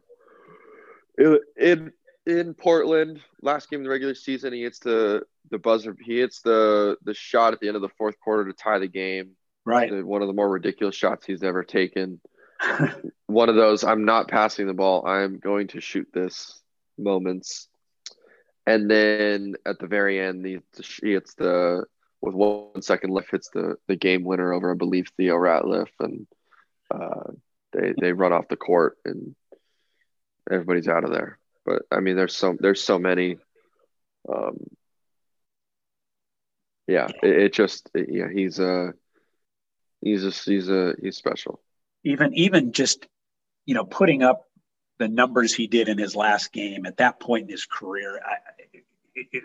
in in Portland, last game of the regular season, he hits the the buzzer. He hits the the shot at the end of the fourth quarter to tie the game. Right. One of the more ridiculous shots he's ever taken. one of those I'm not passing the ball. I'm going to shoot this moments. And then at the very end, the, he hits the with one second left, hits the the game winner over, I believe, Theo Ratliff, and uh, they they run off the court and everybody's out of there. But I mean, there's so there's so many. Um, yeah, it, it just it, yeah he's a he's a he's a he's special. Even even just you know putting up the numbers he did in his last game at that point in his career. I,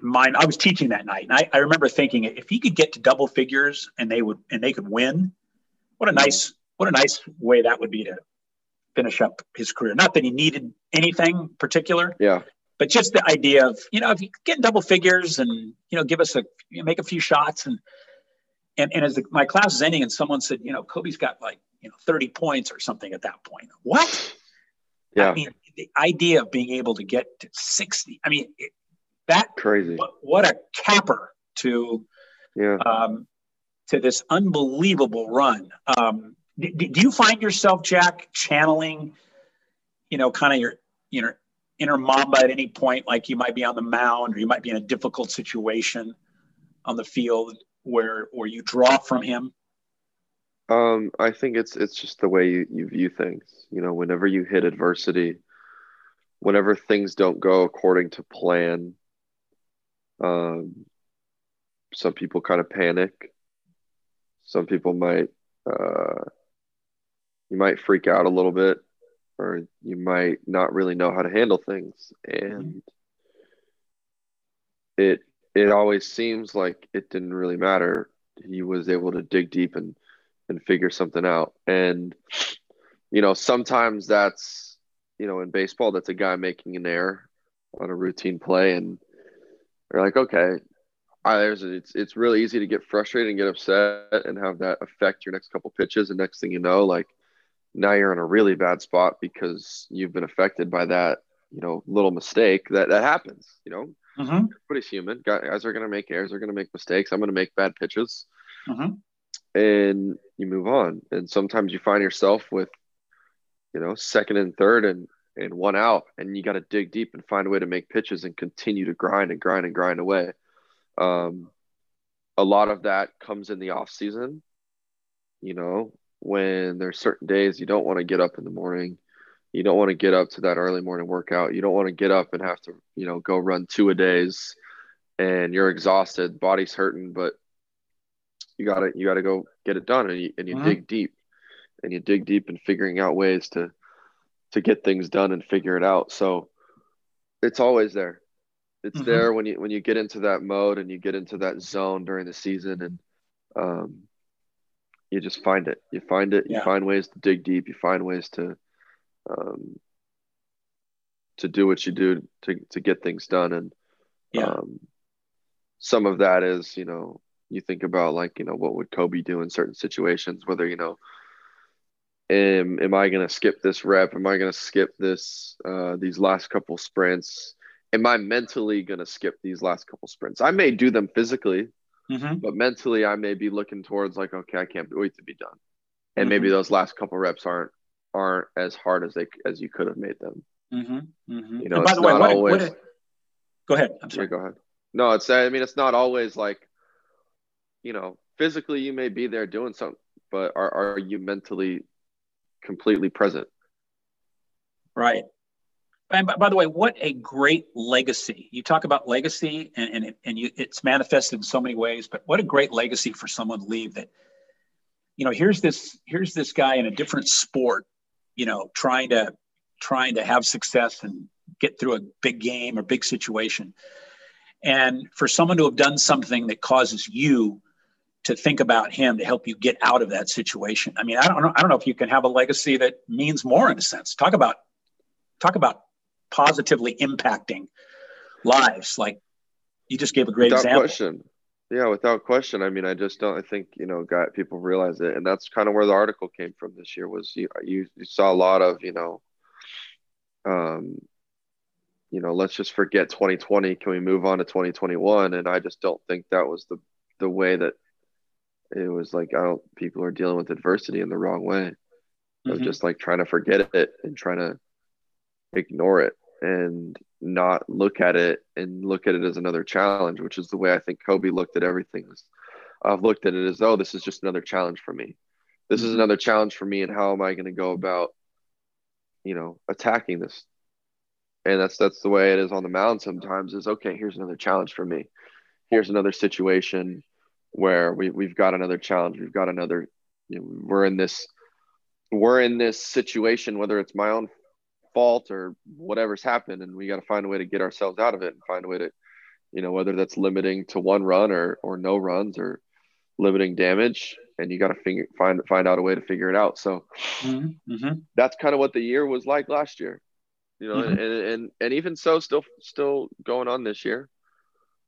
mine, I was teaching that night, and I, I remember thinking if he could get to double figures and they would and they could win, what a nice what a nice way that would be to finish up his career. Not that he needed anything particular, yeah, but just the idea of you know if you get double figures and you know give us a you know, make a few shots and and and as the, my class is ending and someone said you know Kobe's got like you know 30 points or something at that point. What? Yeah. I mean, the idea of being able to get to 60. I mean, it, that crazy. What, what a capper to yeah. Um, to this unbelievable run. Um, do, do you find yourself, Jack, channeling, you know, kind of your, you know, inner Mamba at any point, like you might be on the mound or you might be in a difficult situation on the field where where you draw from him? Um, I think it's it's just the way you, you view things. You know, whenever you hit adversity, whenever things don't go according to plan, um, some people kind of panic. Some people might, uh, you might freak out a little bit, or you might not really know how to handle things, and it it always seems like it didn't really matter. He was able to dig deep and and figure something out, and you know sometimes that's you know in baseball that's a guy making an error on a routine play and you're like, okay, I, there's it's it's really easy to get frustrated and get upset and have that affect your next couple pitches. And next thing you know, like now you're in a really bad spot because you've been affected by that, you know, little mistake that that happens. You know, mm-hmm. everybody's human. Guys are gonna make errors. They're gonna make mistakes. I'm gonna make bad pitches, mm-hmm. and you move on. And sometimes you find yourself with, you know, second and third, and and one out, and you got to dig deep and find a way to make pitches and continue to grind and grind and grind away. Um, a lot of that comes in the off season. You know, when there's certain days you don't want to get up in the morning, you don't want to get up to that early morning workout. You don't want to get up and have to, you know, go run two a days, and you're exhausted, body's hurting, but you gotta you gotta go get it done, and you and you mm-hmm. dig deep, and you dig deep in figuring out ways to to get things done and figure it out. So it's always there. It's mm-hmm. there when you when you get into that mode and you get into that zone during the season and um, you just find it. You find it. You find ways to dig deep. You find ways to um, to do what you do to to get things done. And yeah. um, some of that is you know you think about like you know what would Kobe do in certain situations, whether you know am am I going to skip this rep? Am I going to skip this uh, these last couple sprints? Am I mentally going to skip these last couple sprints? I may do them physically, mm-hmm. but mentally I may be looking towards like, okay, I can't wait to be done, and mm-hmm. maybe those last couple reps aren't aren't as hard as they as you could have made them. Mm-hmm. mm-hmm. You know, and by the way, what, always, what, go ahead. I'm sorry. Yeah, go ahead. No, it's I mean it's not always like, you know, physically you may be there doing something, but are are you mentally completely present. Right. And by, by, the way, what a great legacy! You talk about legacy, and and, it, and you, it's manifested in so many ways. But what a great legacy for someone to leave that. You know, here's this here's this guy in a different sport, you know, trying to trying to have success and get through a big game or big situation, and for someone to have done something that causes you to think about him to help you get out of that situation. I mean, I don't know. I don't know if you can have a legacy that means more in a sense. Talk about talk about positively impacting lives. Like you just gave a great without example. Question. Yeah, without question. I mean, I just don't. I think you know, got people realize it, and that's kind of where the article came from this year. Was you you, you saw a lot of you know, um, you know, let's just forget 2020. Can we move on to 2021? And I just don't think that was the the way that it was like. I don't. People are dealing with adversity in the wrong way. Mm-hmm. Of just like trying to forget it and trying to ignore it and not look at it and look at it as another challenge, which is the way I think Kobe looked at everything. I've looked at it as, oh, this is just another challenge for me. This mm-hmm. is another challenge for me, and how am I going to go about, you know, attacking this? And that's that's the way it is on the mound. Sometimes is okay. Here's another challenge for me. Here's another situation where we we've got another challenge. We've got another. You know, we're in this. We're in this situation, whether it's my own fault or whatever's happened and we got to find a way to get ourselves out of it and find a way to you know whether that's limiting to one run or or no runs or limiting damage and you got to figure find find out a way to figure it out so mm-hmm. mm-hmm. that's kind of what the year was like last year you know mm-hmm. and, and and even so still still going on this year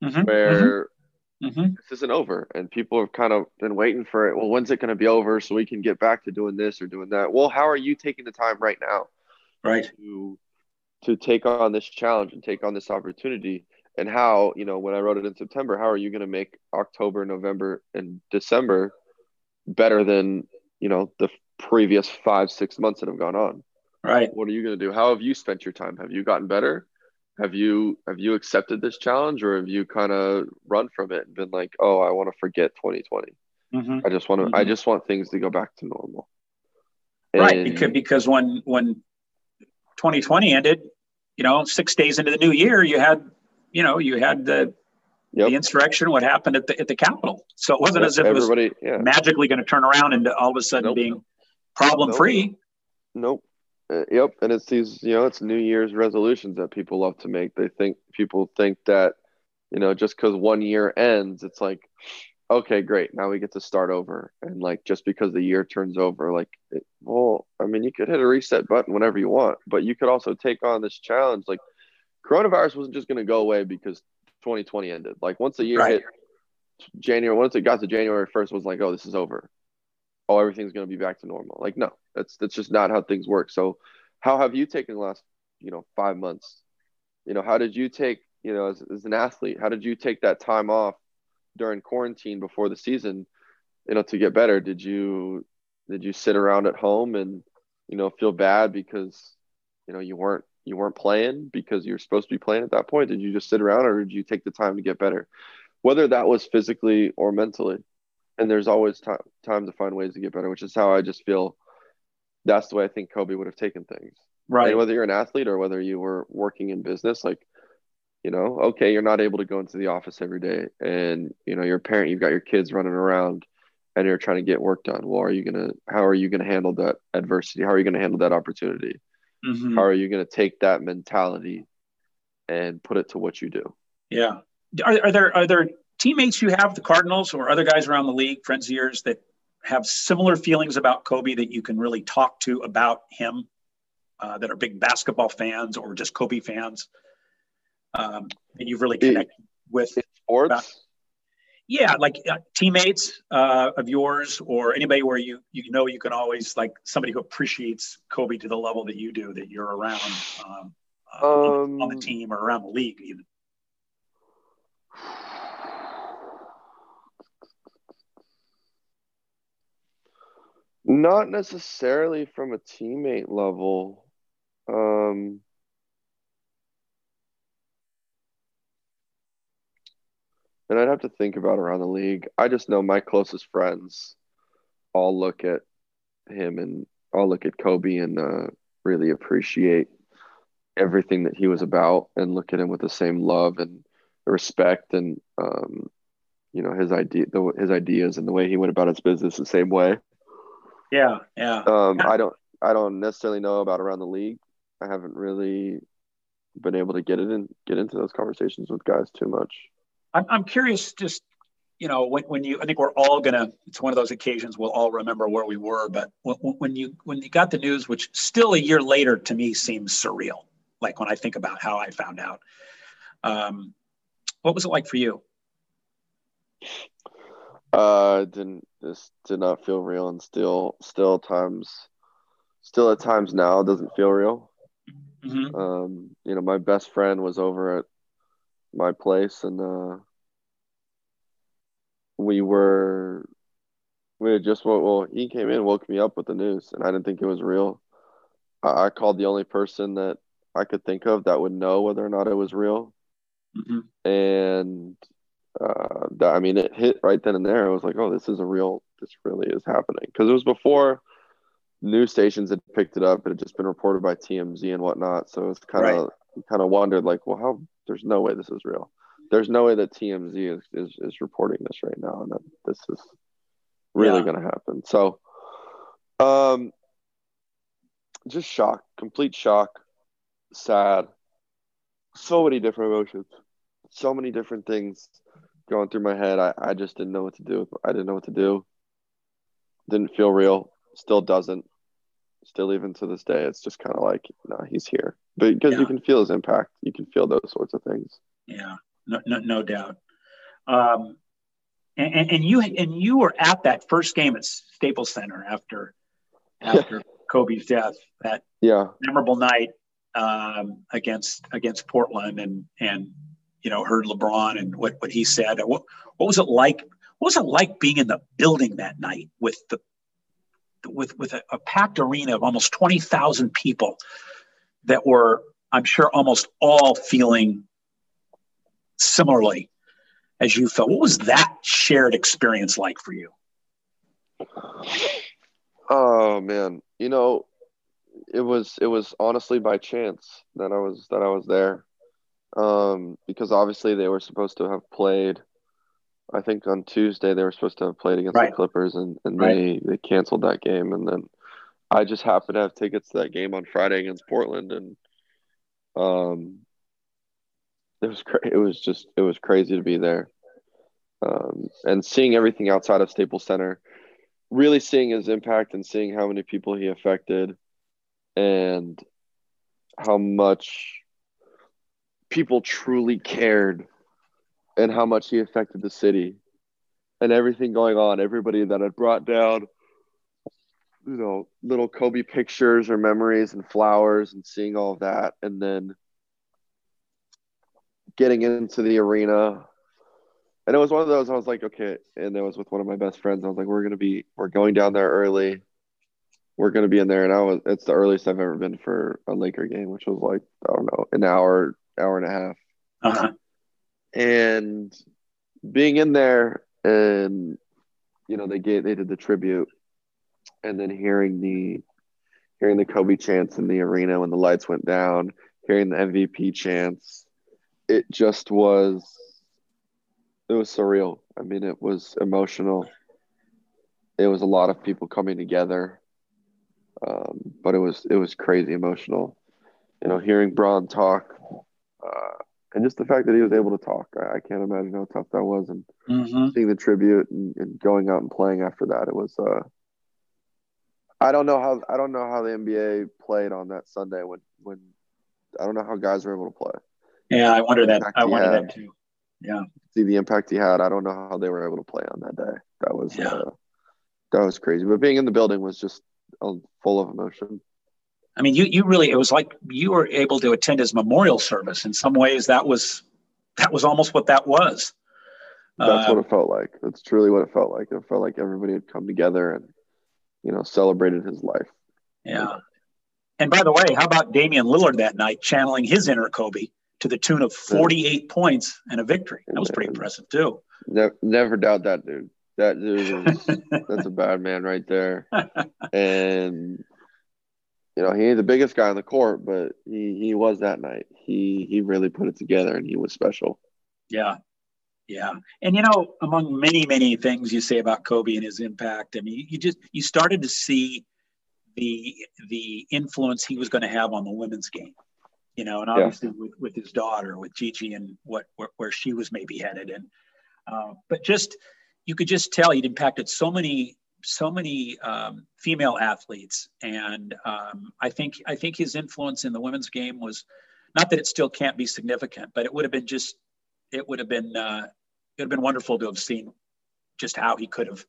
mm-hmm. where mm-hmm. this isn't over and people have kind of been waiting for it well when's it going to be over so we can get back to doing this or doing that well how are you taking the time right now right. to to take on this challenge and take on this opportunity. And how you know when i wrote it in september how are you going to make october november and december better than you know the previous five six months that have gone on? Right. What are you going to do? How have you spent your time? Have you gotten better? Have you have you accepted this challenge or have you kind of run from it and been like oh i want to forget 2020 mm-hmm. i just want to mm-hmm. i just want things to go back to normal. Right because because when when 2020 ended, you know, six days into the new year, you had, you know, you had the Yep. the insurrection, what happened at the at the Capitol. So it wasn't yep. as if it was yeah. magically going to turn around into all of a sudden nope. being problem free. Nope. Uh, yep. And it's these, you know, it's New Year's resolutions that people love to make. They think people think that, you know, just because one year ends, it's like, okay, great. Now we get to start over. And like, just because the year turns over, like, it, well, I mean, you could hit a reset button whenever you want, but you could also take on this challenge. Like, coronavirus wasn't just going to go away because 2020 ended. Like, once the year right. hit January, once it got to January 1st, was like, oh, this is over. Oh, everything's going to be back to normal. Like, no, that's that's just not how things work. So, how have you taken the last, you know, five months? You know, how did you take, you know, as, as an athlete, how did you take that time off during quarantine before the season, you know, to get better? Did you did you sit around at home and you know feel bad because you know you weren't you weren't playing because you're supposed to be playing at that point? Did you just sit around or did you take the time to get better? Whether that was physically or mentally. And there's always time time to find ways to get better, which is how I just feel that's the way I think Kobe would have taken things. Right. And whether you're an athlete or whether you were working in business, like you know okay you're not able to go into the office every day and you know you're a parent you've got your kids running around and you're trying to get work done. Well are you gonna how are you gonna handle that adversity? How are you gonna handle that opportunity? Mm-hmm. how are you gonna take that mentality and put it to what you do? Yeah. Are, are there are there teammates you have the cardinals or other guys around the league friends of yours that have similar feelings about kobe that you can really talk to about him uh, that are big basketball fans or just kobe fans um, that you've really connected with? Sports? About, yeah, like uh, teammates uh, of yours or anybody where you you know you can always like somebody who appreciates Kobe to the level that you do that you're around um, uh, um, on the team or around the league even. Not necessarily from a teammate level. Um, and I'd have to think about around the league. I just know my closest friends all look at him and all look at Kobe and uh, really appreciate everything that he was about and look at him with the same love and respect and um, you know his idea the, his ideas and the way he went about his business the same way. Yeah yeah. Um, i don't i don't necessarily know about around the league. I haven't really been able to get it and get into those conversations with guys too much i'm, I'm curious just you know when, when you i think we're all gonna it's one of those occasions we'll all remember where we were but when, when you when you got the news which still a year later to me seems surreal like when i think about how i found out um, what was it like for you uh didn't this did not feel real and still still times still at times now doesn't feel real mm-hmm. um you know my best friend was over at my place and uh we were we had just well he came in woke me up with the news and i didn't think it was real. I, I called the only person that i could think of that would know whether or not it was real. Mm-hmm. and uh, that, i mean it hit right then and there. I was like oh this is a real this really is happening. Because it was before news stations had picked it up. It had just been reported by tmz and whatnot. So it's kind of right. Kind of wondered like well how there's no way this is real there's no way that TMZ is, is, is reporting this right now and that this is really yeah. going to happen. So, um, just shock, complete shock, sad, so many different emotions, so many different things going through my head. I, I just didn't know what to do. I didn't know what to do. Didn't feel real. Still doesn't. Still, even to this day, it's just kind of like, no, he's here. But because yeah. you can feel his impact, you can feel those sorts of things. Yeah no, no, no doubt. Um, and, and, you and you were at that first game at Staples Center after after Kobe's death. That yeah memorable night um, against against Portland, and and you know heard LeBron and what what he said. What what was it like? What was it like being in the building that night with the with with a, a packed arena of almost twenty thousand people that were, I'm sure, almost all feeling similarly as you felt. What was that shared experience like for you? Oh man, you know, it was it was honestly by chance that I was that I was there, um, because obviously they were supposed to have played. I think on Tuesday they were supposed to have played against right. the Clippers, and and right. they they canceled that game, and then I just happened to have tickets to that game on Friday against Portland, and um, it was cra- it was just it was crazy to be there, um, and seeing everything outside of Staples Center, really seeing his impact and seeing how many people he affected, and how much people truly cared, and how much he affected the city, and everything going on. Everybody that had brought down you know little kobe pictures or memories and flowers and seeing all of that and then getting into the arena. And it was one of those I was like, okay, and it was with one of my best friends. I was like, we're gonna be we're going down there early. We're gonna be in there. And I was it's the earliest I've ever been for a Laker game, which was like, I don't know, an hour, hour and a half. Uh-huh. And being in there and you know, they gave they did the tribute and then hearing the hearing the Kobe chants in the arena when the lights went down, hearing the MVP chants, it just was it was surreal. I mean, it was emotional. It was a lot of people coming together, um, but it was it was crazy emotional. You know, hearing Bron talk, uh, and just the fact that he was able to talk. I, I can't imagine how tough that was, and mm-hmm. seeing the tribute and, and, going out and playing after that. It was. Uh, I don't know how I don't know how the NBA played on that Sunday when when I don't know how guys were able to play. Yeah, I wonder that. I wonder that too. Yeah. See the impact he had. I don't know how they were able to play on that day. That was yeah. uh, that was crazy. But being in the building was just uh, full of emotion. I mean, you you really it was like you were able to attend his memorial service. In some ways, that was that was almost what that was. That's uh, what it felt like. That's truly what it felt like. It felt like everybody had come together and you know celebrated his life. Yeah. And by the way, how about Damian Lillard that night channeling his inner Kobe? to the tune of 48 points and a victory. That was pretty impressive too. Never, never doubt that dude. That dude is that's a bad man right there. And you know, he ain't the biggest guy on the court, but he he was that night. He he really put it together, and he was special. Yeah, yeah, and you know, among many many things you say about Kobe and his impact, I mean, you just you started to see the the influence he was going to have on the women's game. You know, and obviously yeah. with, with his daughter, with Gigi, and what where, where she was maybe headed, and uh, but just you could just tell he'd impacted so many so many um, female athletes, and um, I think I think his influence in the women's game was not that it still can't be significant, but it would have been just it would have been uh, it would have been wonderful to have seen just how he could have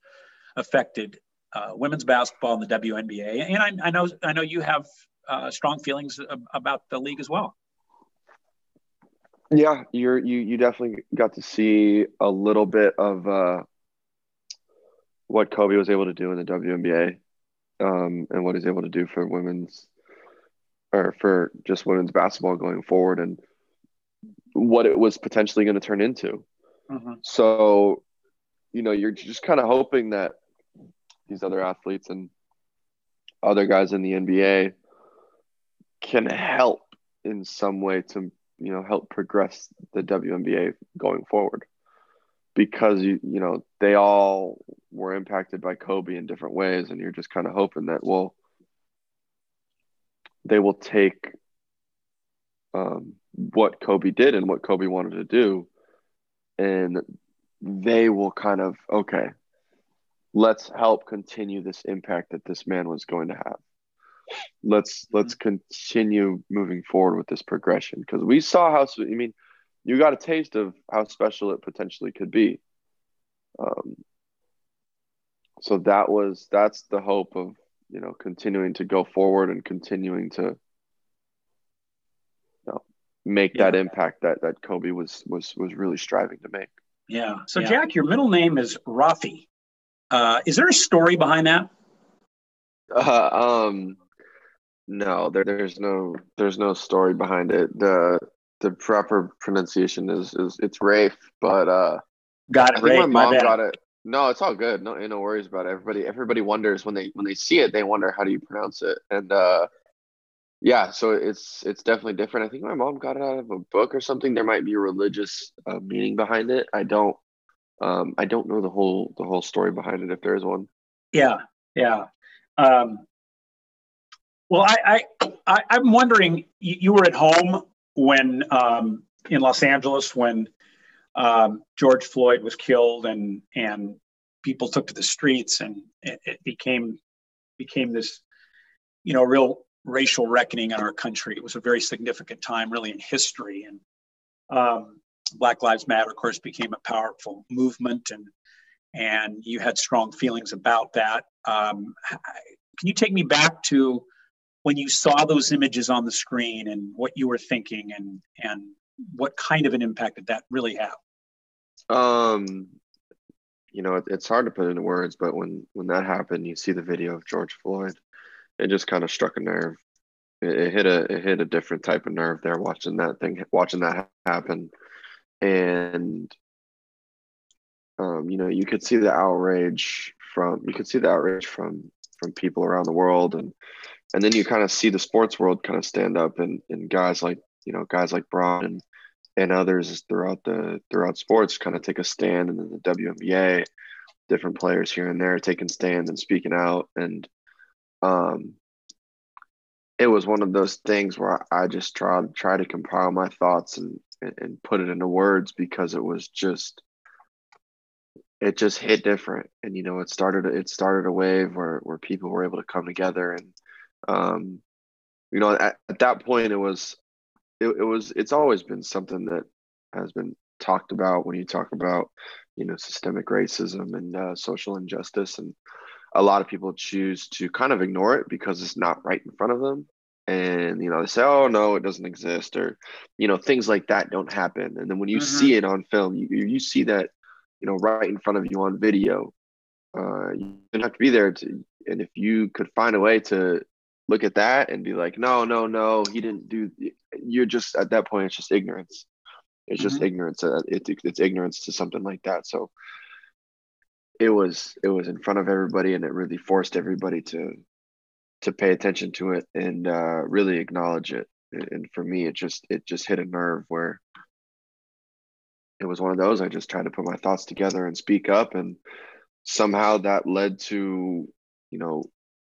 affected uh, women's basketball in the WNBA. And I, I know I know you have uh, strong feelings about the league as well. Yeah, you're you you definitely got to see a little bit of uh, what Kobe was able to do in the WNBA, um, and what he's able to do for women's or for just women's basketball going forward, and what it was potentially going to turn into. Mm-hmm. So, you know, you're just kind of hoping that these other athletes and other guys in the NBA can help in some way to you know help progress the WNBA going forward because you you know they all were impacted by Kobe in different ways and you're just kind of hoping that well they will take um, what Kobe did and what Kobe wanted to do and they will kind of okay let's help continue this impact that this man was going to have let's let's mm-hmm. continue moving forward with this progression because we saw how i mean you got a taste of how special it potentially could be um, so that was that's the hope of you know continuing to go forward and continuing to you know make yeah. that impact that that kobe was was was really striving to make yeah so yeah. jack your middle name is rafi uh, is there a story behind that? Uh, um, no, there, there's no there's no story behind it. the The proper pronunciation is is it's Rafe, but uh, got it. Rafe, my mom my got it. No, it's all good. No, no worries about it. Everybody everybody wonders when they when they see it, they wonder how do you pronounce it, and uh, yeah, so it's it's definitely different. I think my mom got it out of a book or something. There might be a religious uh, meaning behind it. I don't um, I don't know the whole the whole story behind it if there is one. Yeah, yeah. Um, well, I, I, I am wondering. You, you, were at home when um, in Los Angeles when um, George Floyd was killed, and and people took to the streets, and it, it became became this, you know, real racial reckoning in our country. It was a very significant time, really, in history, and um, Black Lives Matter, of course, became a powerful movement, and and you had strong feelings about that. Um, can you take me back to when you saw those images on the screen and what you were thinking, and and what kind of an impact did that really have? Um, you know, it, it's hard to put into words, but when when that happened, you see the video of George Floyd, it just kind of struck a nerve. It, it hit a it hit a different type of nerve there watching that thing, watching that happen and um, you know you could see the outrage from you could see the outrage from from people around the world and and then you kind of see the sports world kind of stand up and and guys like you know guys like Bron and and others throughout the throughout sports kind of take a stand and then the WNBA different players here and there taking stands and speaking out. And um it was one of those things where I just tried try to compile my thoughts and, and put it into words because it was just it just hit different. And you know it started it started a wave where where people were able to come together and um you know at, at that point it was it, it was it's always been something that has been talked about when you talk about you know systemic racism and uh, social injustice and a lot of people choose to kind of ignore it because it's not right in front of them and you know they say oh no it doesn't exist or you know things like that don't happen and then when you mm-hmm. see it on film you, you see that you know right in front of you on video uh, you don't have to be there to and if you could find a way to look at that and be like no no no he didn't do you're just at that point it's just ignorance it's just mm-hmm. ignorance uh, it, it's ignorance to something like that so it was it was in front of everybody and it really forced everybody to to pay attention to it and uh, really acknowledge it. And for me, it just it just hit a nerve where it was one of those. I just tried to put my thoughts together and speak up, and somehow that led to you know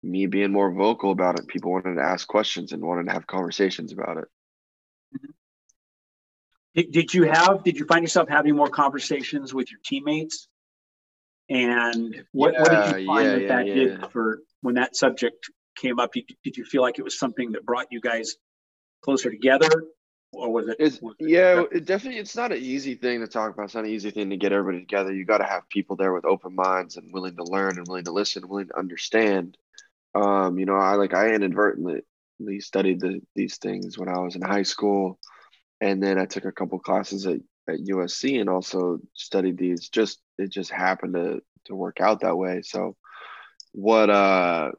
me being more vocal about it. People wanted to ask questions and wanted to have conversations about it. Mm-hmm. Did, did you have? Did you find yourself having more conversations with your teammates? And what, yeah, what did you find yeah, that yeah, that did for when that subject came up? Did you feel like it was something that brought you guys closer together, or was it? It's, was it yeah, it definitely. It's not an easy thing to talk about. It's not an easy thing to get everybody together. You got to have people there with open minds and willing to learn and willing to listen, willing to understand. Um, you know, I like I inadvertently studied the, these things when I was in high school, and then I took a couple classes at at USC and also studied these. Just it just happened to to work out that way. So what uh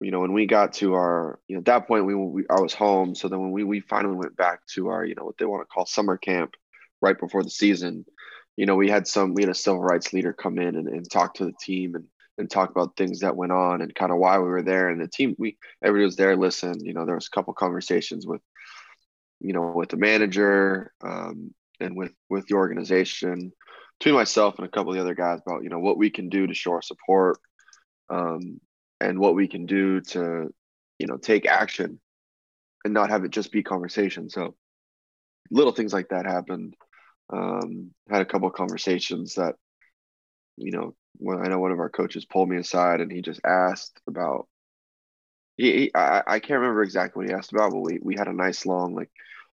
you know when we got to our you know at that point we, we I was home. So then when we we finally went back to our you know what they want to call summer camp right before the season, you know we had some we had a civil rights leader come in and, and talk to the team and and talk about things that went on and kind of why we were there and the team we everybody was there listen you know there was a couple conversations with you know with the manager um, and with with the organization between myself and a couple of the other guys about you know what we can do to show our support um, and what we can do to you know take action and not have it just be conversation. So little things like that happened. Um, had a couple of conversations that you know when i know one of our coaches pulled me aside and he just asked about he, he I, I can't remember exactly what he asked about but we, we had a nice long like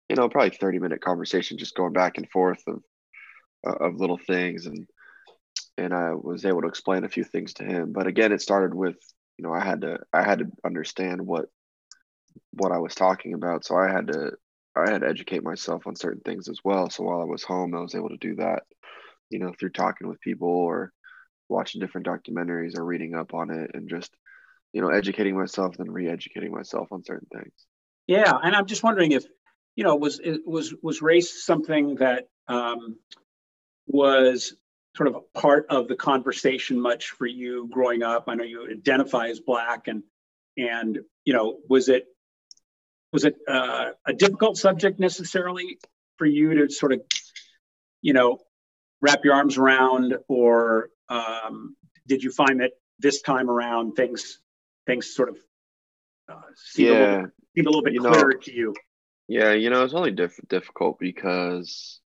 you know, probably 30 minute conversation, just going back and forth of, uh, of little things. And, and I was able to explain a few things to him. But again, it started with, you know, I had to, I had to understand what, what I was talking about. So I had to, I had to educate myself on certain things as well. So while I was home, I was able to do that, you know, through talking with people or watching different documentaries or reading up on it and just, you know, educating myself, then re-educating myself on certain things. Yeah, and I'm just wondering if you know, was was was race something that um, was sort of a part of the conversation much for you growing up? I know you identify as black, and and you know, was it was it uh, a difficult subject necessarily for you to sort of, you know, wrap your arms around, or um, did you find that this time around things things sort of uh, seemed, yeah. a little, seemed a little bit you clearer know, to you? Yeah, you know, it's only diff- difficult because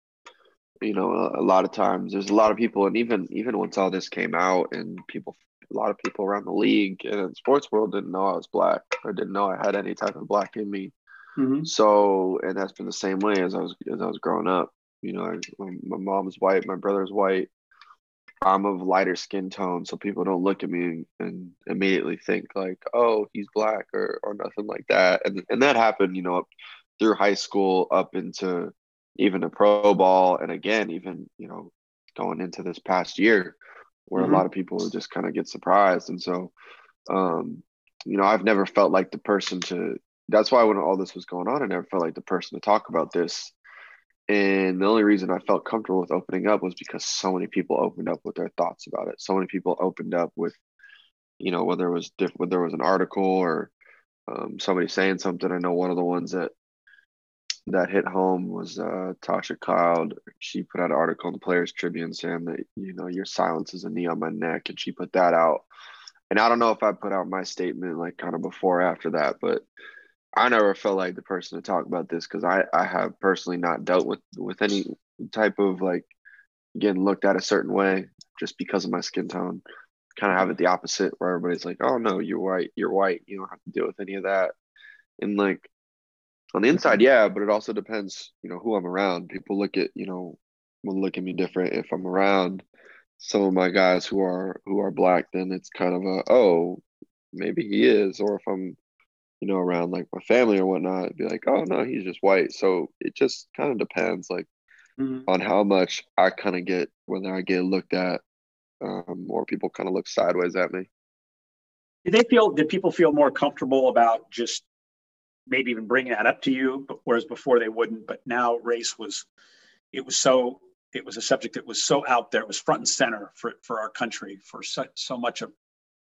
you know a, a, lot of times there's a lot of people, and even even once all this came out, and people, a lot of people around the league and in the sports world didn't know I was black or didn't know I had any type of black in me. Mm-hmm. So, and that's been the same way as I was as I was growing up. You know, I, my mom's white, my brother's white. I'm of lighter skin tone, so people don't look at me and, and immediately think like, "Oh, he's black" or or nothing like that. And and that happened, you know, through high school up into even a pro ball and again even you know going into this past year where mm-hmm. a lot of people just kind of get surprised and so um you know i've never felt like the person to that's why when all this was going on i never felt like the person to talk about this and the only reason i felt comfortable with opening up was because so many people opened up with their thoughts about it so many people opened up with you know whether it was diff- whether there was an article or um, somebody saying something i know one of the ones that that hit home was uh, Tasha Cloud. She put out an article in the Players Tribune saying that you know your silence is a knee on my neck, and she put that out. And I don't know if I put out my statement like kind of before or after that, but I never felt like the person to talk about this because I I have personally not dealt with with any type of like getting looked at a certain way just because of my skin tone. Kind of have it the opposite where everybody's like, "Oh no, you're white, you're white, you don't have to deal with any of that." And like on the inside, yeah, but it also depends, you know, who I'm around. People look at, you know, will look at me different if I'm around some of my guys who are who are black. Then it's kind of a oh, maybe he is, or if I'm, you know, around like my family or whatnot, be like, oh no, he's just white. So it just kind of depends, like, mm-hmm. on how much I kind of get whether I get looked at, um, or people kind of look sideways at me. Did they feel? Did people feel more comfortable about just maybe even bringing that up to you, but whereas before they wouldn't. But now race was, it was so, it was a subject that was so out there. It was front and center for, for our country for so, so much of,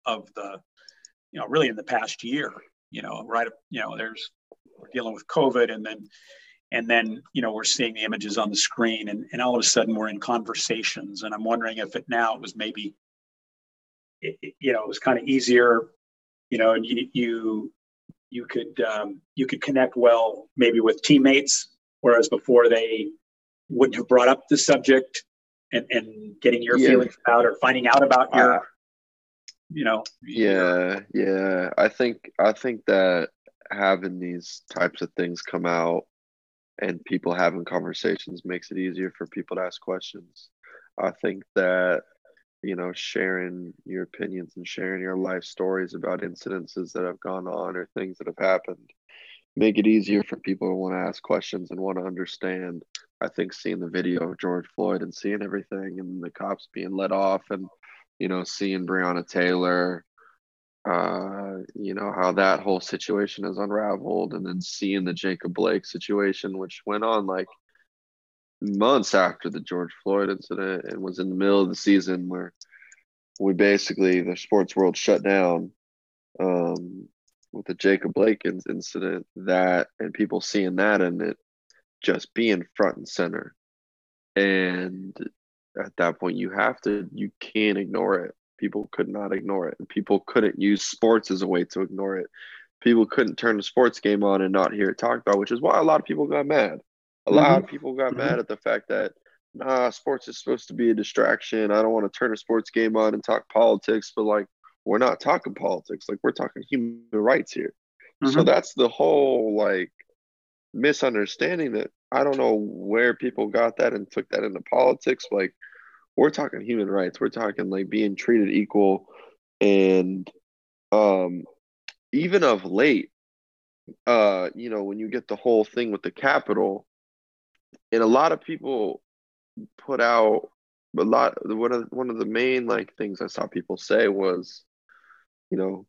of the, you know, really in the past year. You know, right? You know, there's we're dealing with COVID, and then and then you know we're seeing the images on the screen, and and all of a sudden we're in conversations, and I'm wondering if it now it was maybe, it, it, you know, it was kind of easier, you know, and you you you could um, you could connect well maybe with teammates, whereas before they wouldn't have brought up the subject and, and getting your yeah. feelings out or finding out about your uh, you know yeah yeah. I think i think that having these types of things come out and people having conversations makes it easier for people to ask questions. I think that you know sharing your opinions and sharing your life stories about incidences that have gone on or things that have happened make it easier for people to want to ask questions and want to understand. I think seeing the video of George Floyd and seeing everything and the cops being let off and, you know, seeing Breonna Taylor, uh, you know, how that whole situation has unraveled and then seeing the Jacob Blake situation, which went on like months after the George Floyd incident and was in the middle of the season where we basically, the sports world shut down um, with the Jacob Blake incident that and people seeing that and it just being front and center. And at that point, you have to, you can't ignore it. People could not ignore it. And people couldn't use sports as a way to ignore it. People couldn't turn the sports game on and not hear it talked about, which is why a lot of people got mad. A mm-hmm. lot of people got mm-hmm. mad at the fact that, nah, sports is supposed to be a distraction. I don't want to turn a sports game on and talk politics, but like, we're not talking politics. Like, we're talking human rights here. Mm-hmm. So that's the whole like misunderstanding that I don't know where people got that and took that into politics. Like, we're talking human rights. We're talking like being treated equal, and um, even of late, uh, you know, when you get the whole thing with the Capitol, and a lot of people put out a lot. One of one of the main like things I saw people say was, you know,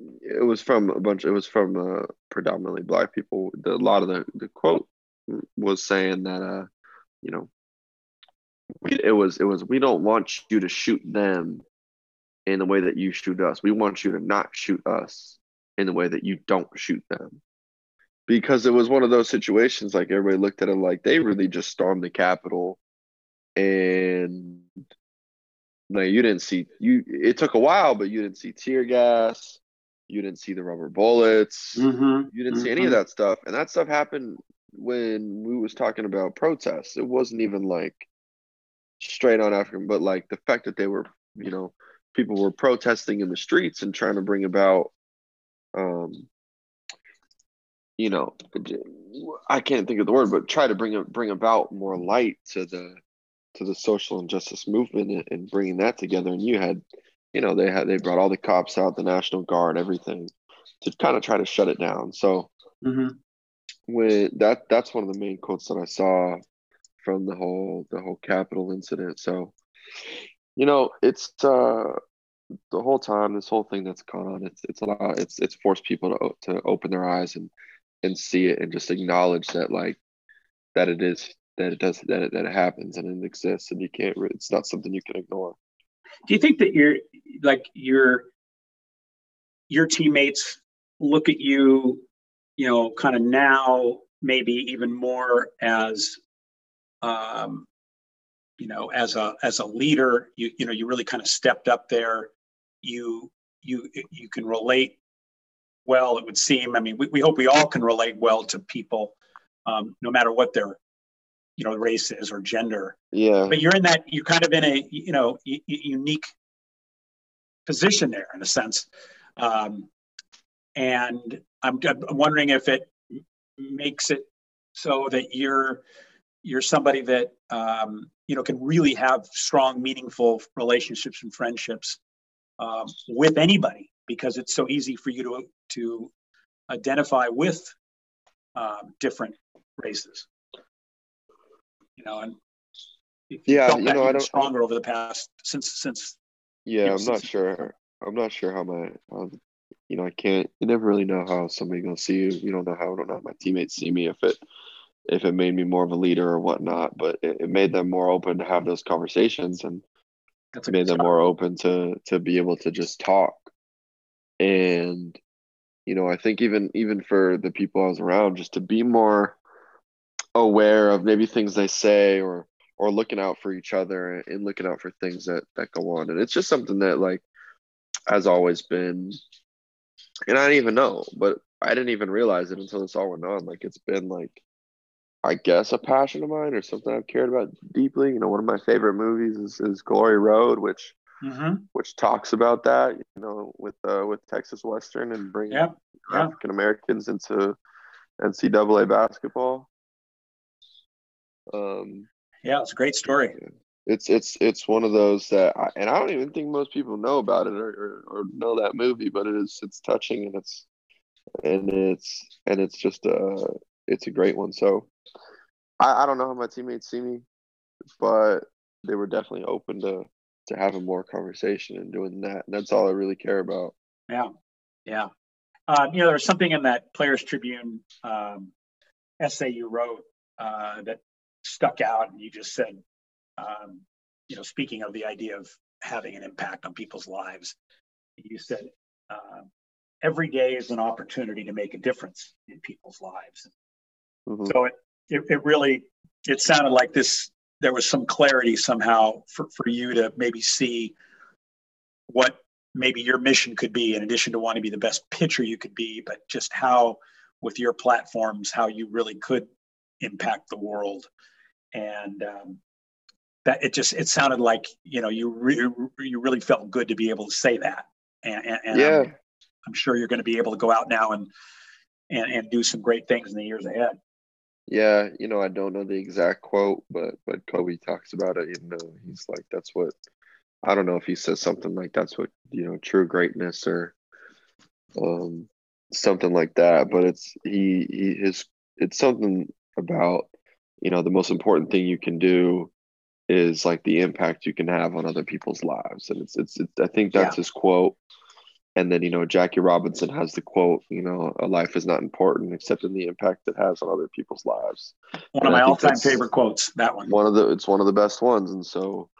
it was from a bunch it was from uh, predominantly black people. The, a lot of the, the quote was saying that uh you know it was it was we don't want you to shoot them in the way that you shoot us. We want you to not shoot us in the way that you don't shoot them. Because it was one of those situations like everybody looked at it like they really just stormed the capitol and like you didn't see you it took a while but you didn't see tear gas you didn't see the rubber bullets. Mm-hmm. You didn't mm-hmm. see any of mm-hmm. that stuff. And that stuff happened when we was talking about protests. It wasn't even like straight on African, but like the fact that they were, you know, people were protesting in the streets and trying to bring about um you know i can't think of the word but try to bring bring about more light to the to the social injustice movement and, and bringing that together and you had you know they had they brought all the cops out the national guard everything to kind of try to shut it down. So mm-hmm. when that that's one of the main quotes that i saw from the whole the whole capitol incident. So you know it's uh the whole time this whole thing that's gone on it's it's a lot it's it's forced people to to open their eyes and and see it and just acknowledge that like that it is that it does that it, that it happens and it exists and you can't it's not something you can ignore do you think that you're like your your teammates look at you, you know, kind of now maybe even more as um, you know, as a as a leader, you you know, you really kind of stepped up there. You you you can relate well, it would seem. I mean, we, we hope we all can relate well to people, um, no matter what their you know race is or gender. Yeah. But you're in that you're kind of in a you know unique position there in a sense. Um, and I'm, I'm wondering if it makes it so that you're you're somebody that um, you know can really have strong, meaningful relationships and friendships um, with anybody because it's so easy for you to to identify with um, different races. You know, and yeah, you know, I don't stronger over the past since since yeah, I'm not sure. I'm not sure how my, how, you know, I can't. You never really know how somebody gonna see you. You don't know how. I don't know how my teammates see me. If it, if it made me more of a leader or whatnot, but it, it made them more open to have those conversations and That's made them more open to to be able to just talk. and you know, I think even even for the people I was around, just to be more aware of maybe things they say or or looking out for each other and looking out for things that that go on. And it's just something that like has always been and I didn't even know, but I didn't even realize it until this all went on. Like it's been like I guess a passion of mine or something I've cared about deeply. You know, one of my favorite movies is, is Glory Road, which mm-hmm. which talks about that. You know, with uh, with Texas Western and bringing yep. African Americans into NCAA basketball. Um, yeah, it's a great story. It's it's it's one of those that, I, and I don't even think most people know about it or, or, or know that movie, but it is it's touching and it's and it's and it's just a it's a great one. So I, I don't know how my teammates see me, but they were definitely open to to having more conversation and doing that. And that's all I really care about. Yeah, yeah. Uh, you know, there's something in that Players Tribune um, essay you wrote uh, that stuck out, and you just said, um, you know, speaking of the idea of having an impact on people's lives, you said uh, every day is an opportunity to make a difference in people's lives. Mm-hmm. So it, it, it really it sounded like this there was some clarity somehow for, for you to maybe see what maybe your mission could be in addition to wanting to be the best pitcher you could be but just how with your platforms how you really could impact the world and um, that it just it sounded like you know you re- you really felt good to be able to say that and, and, yeah I'm, I'm, sure you're going to be able to go out now and, and and do some great things in the years ahead yeah, you know, I don't know the exact quote, but but Kobe talks about it. You know, he's like, that's what I don't know if he says something like that's what you know, true greatness or um something like that. But it's he he his it's something about you know the most important thing you can do is like the impact you can have on other people's lives, and it's it's, it's I think that's yeah. his quote. And then, you know, Jackie Robinson has the quote, you know, a life is not important except in the impact it has on other people's lives. One and of my all time favorite quotes, that one. One of the, it's one of the best ones. And so,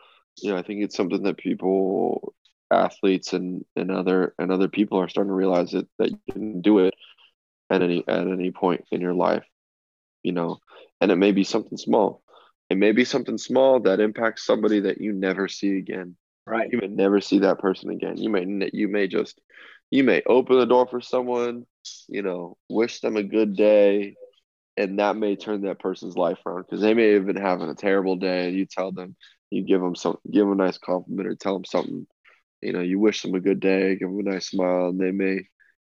you know, I think it's something that people, athletes and, and other, and other people are starting to realize that, that you can do it at any, at any point in your life, you know, and it may be something small. It may be something small that impacts somebody that you never see again Right. You may never see that person again. You may you may just you may open the door for someone, you know, wish them a good day, and that may turn that person's life around because they may have been having a terrible day. And you tell them, you give them some, give them a nice compliment or tell them something, you know, you wish them a good day, give them a nice smile, and they may,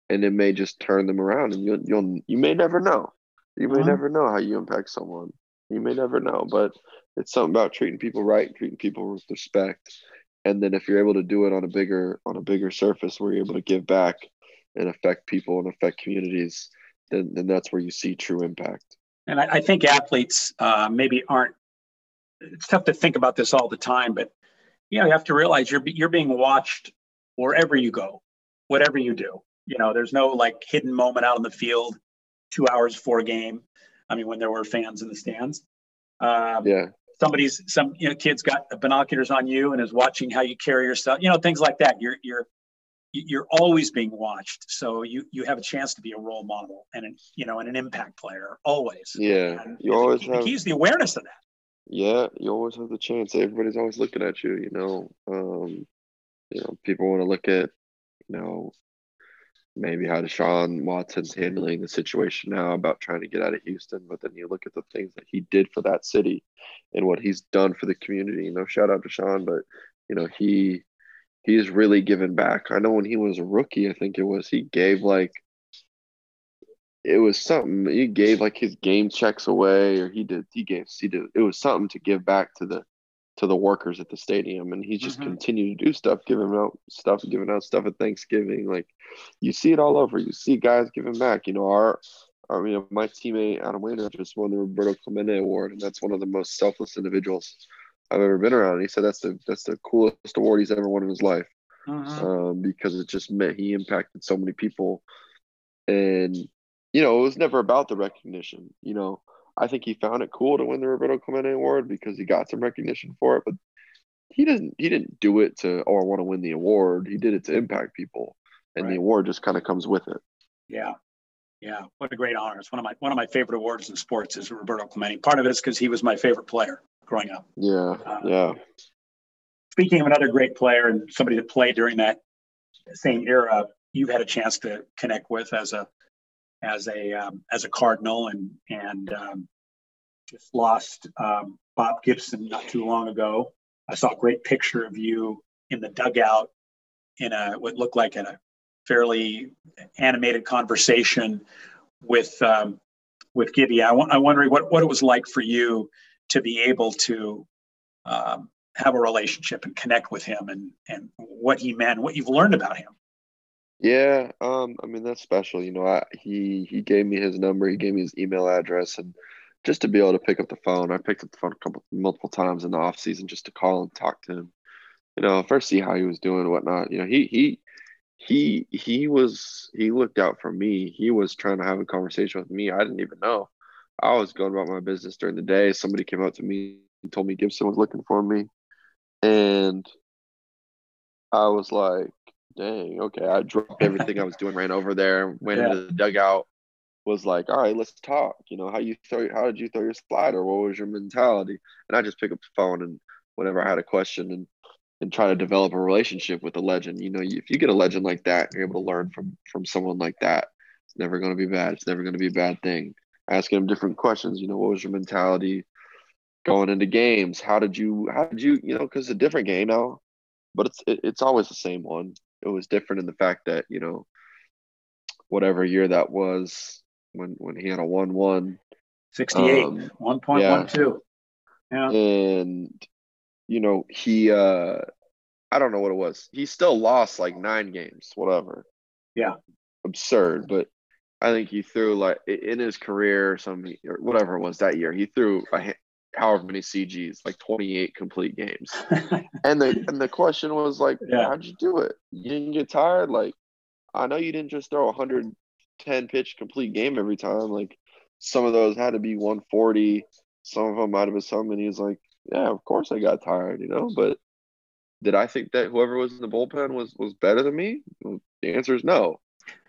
and it may just turn them around, and you'll you'll you may never know, you may uh-huh. never know how you impact someone. You may never know, but it's something about treating people right, treating people with respect, and then if you're able to do it on a bigger on a bigger surface where you're able to give back and affect people and affect communities then then that's where you see true impact and i, I think athletes uh, maybe aren't it's tough to think about this all the time but you know you have to realize you're you're being watched wherever you go whatever you do you know there's no like hidden moment out in the field two hours before a game. I mean when there were fans in the stands. Um, yeah. somebody's some you know kid's got binoculars on you and is watching how you carry yourself you know things like that. You're you're you're always being watched. So you you have a chance to be a role model and an you know and an impact player always. Yeah. And you always the, have the the awareness of that. Yeah. You always have the chance. Everybody's always looking at you you know um you know people want to look at you know maybe how Deshaun Watson's handling the situation now about trying to get out of Houston, but then you look at the things that he did for that city and what he's done for the community. You know, shout out to Sean, but you know, he he's really given back. I know when he was a rookie, I think it was he gave like it was something he gave like his game checks away or he did he gave he did it was something to give back to the to the workers at the stadium and he's just mm-hmm. continued to do stuff giving out stuff giving out stuff at thanksgiving like you see it all over you see guys giving back you know our I mean, my teammate Adam Wainwright just won the Roberto Clemente Award, and that's one of the most selfless individuals I've ever been around. And he said that's the that's the coolest award he's ever won in his life, mm-hmm. um, because it just meant he impacted so many people, and you know, it was never about the recognition. You know, I think he found it cool to win the Roberto Clemente Award because he got some recognition for it, but he didn't he didn't do it to oh I want to win the award. He did it to impact people. and right. the award just kind of comes with it. Yeah, yeah, what a great honor! It's one of my one of my favorite awards in sports is Roberto Clemente. Part of it is because he was my favorite player growing up. Yeah, uh, yeah. Speaking of another great player and somebody that played during that same era, you've had a chance to connect with as a as a um, as a Cardinal and and um, just lost um, Bob Gibson not too long ago. I saw a great picture of you in the dugout in a what looked like a fairly animated conversation with um, with Gibby. I, am wondering what what it was like for you to be able to um, have a relationship and connect with him and and what he meant, what you've learned about him. Yeah, um, I mean that's special. You know, I, he he gave me his number, he gave me his email address, and just to be able to pick up the phone, I picked up the phone a couple multiple times in the off season just to call and talk to him. You know, first see how he was doing and whatnot. You know, he he he he was he looked out for me. He was trying to have a conversation with me. I didn't even know. I was going about my business during the day. Somebody came up to me and told me Gibson was looking for me. And I was like, dang, okay. I dropped everything I was doing, ran over there, went yeah. into the dugout, was like, all right, let's talk. You know, how you throw how did you throw your slider? What was your mentality? And I just pick up the phone and whenever I had a question and and try to develop a relationship with a legend. You know, if you get a legend like that, you're able to learn from from someone like that. It's never going to be bad. It's never going to be a bad thing. Asking them different questions. You know, what was your mentality going into games? How did you? How did you? You know, because it's a different game now, but it's it, it's always the same one. It was different in the fact that you know, whatever year that was when when he had a one one. 68, um, 1.12. Yeah. yeah. And you know, he uh I don't know what it was. He still lost like nine games, whatever. Yeah. Absurd, but I think he threw like in his career, some or whatever it was that year. He threw a, however many CGs, like 28 complete games. and the and the question was like, yeah. how'd you do it? You didn't get tired? Like, I know you didn't just throw 110 pitch complete game every time. Like, some of those had to be 140. Some of them might have been some. And he's like, yeah, of course I got tired, you know, but did I think that whoever was in the bullpen was was better than me? The answer is no.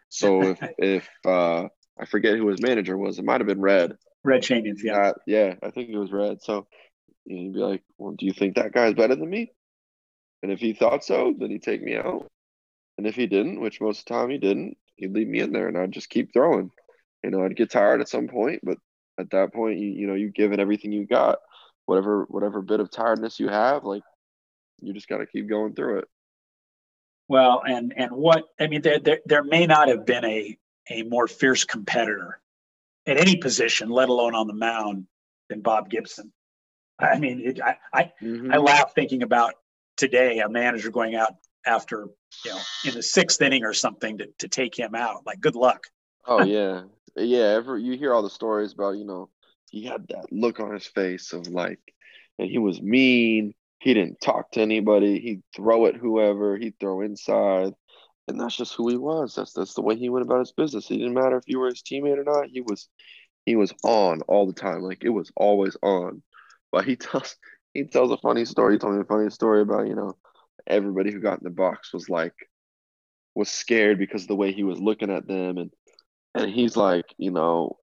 So if if uh, I forget who his manager was, it might have been Red. Red Schoendienst, yeah, uh, yeah, I think it was Red. So you'd be like, well, do you think that guy's better than me? And if he thought so, then he'd take me out. And if he didn't, which most of the time he didn't, he'd leave me in there, and I'd just keep throwing. You know, I'd get tired at some point, but at that point, you you know, you give it everything you got whatever whatever bit of tiredness you have, like you just got to keep going through it. Well, and and what I mean, there, there there may not have been a a more fierce competitor at any position, let alone on the mound, than Bob Gibson. I mean, it, I I, mm-hmm. I laugh thinking about today a manager going out after you know in the sixth inning or something to, to take him out. Like, good luck. oh yeah, yeah. Ever you hear all the stories about you know he had that look on his face of like, and he was mean. He didn't talk to anybody. He'd throw at whoever. He'd throw inside, and that's just who he was. That's that's the way he went about his business. It didn't matter if you were his teammate or not. He was he was on all the time. Like it was always on. But he tells he tells a funny story. He told me a funny story about you know everybody who got in the box was like was scared because of the way he was looking at them and and he's like you know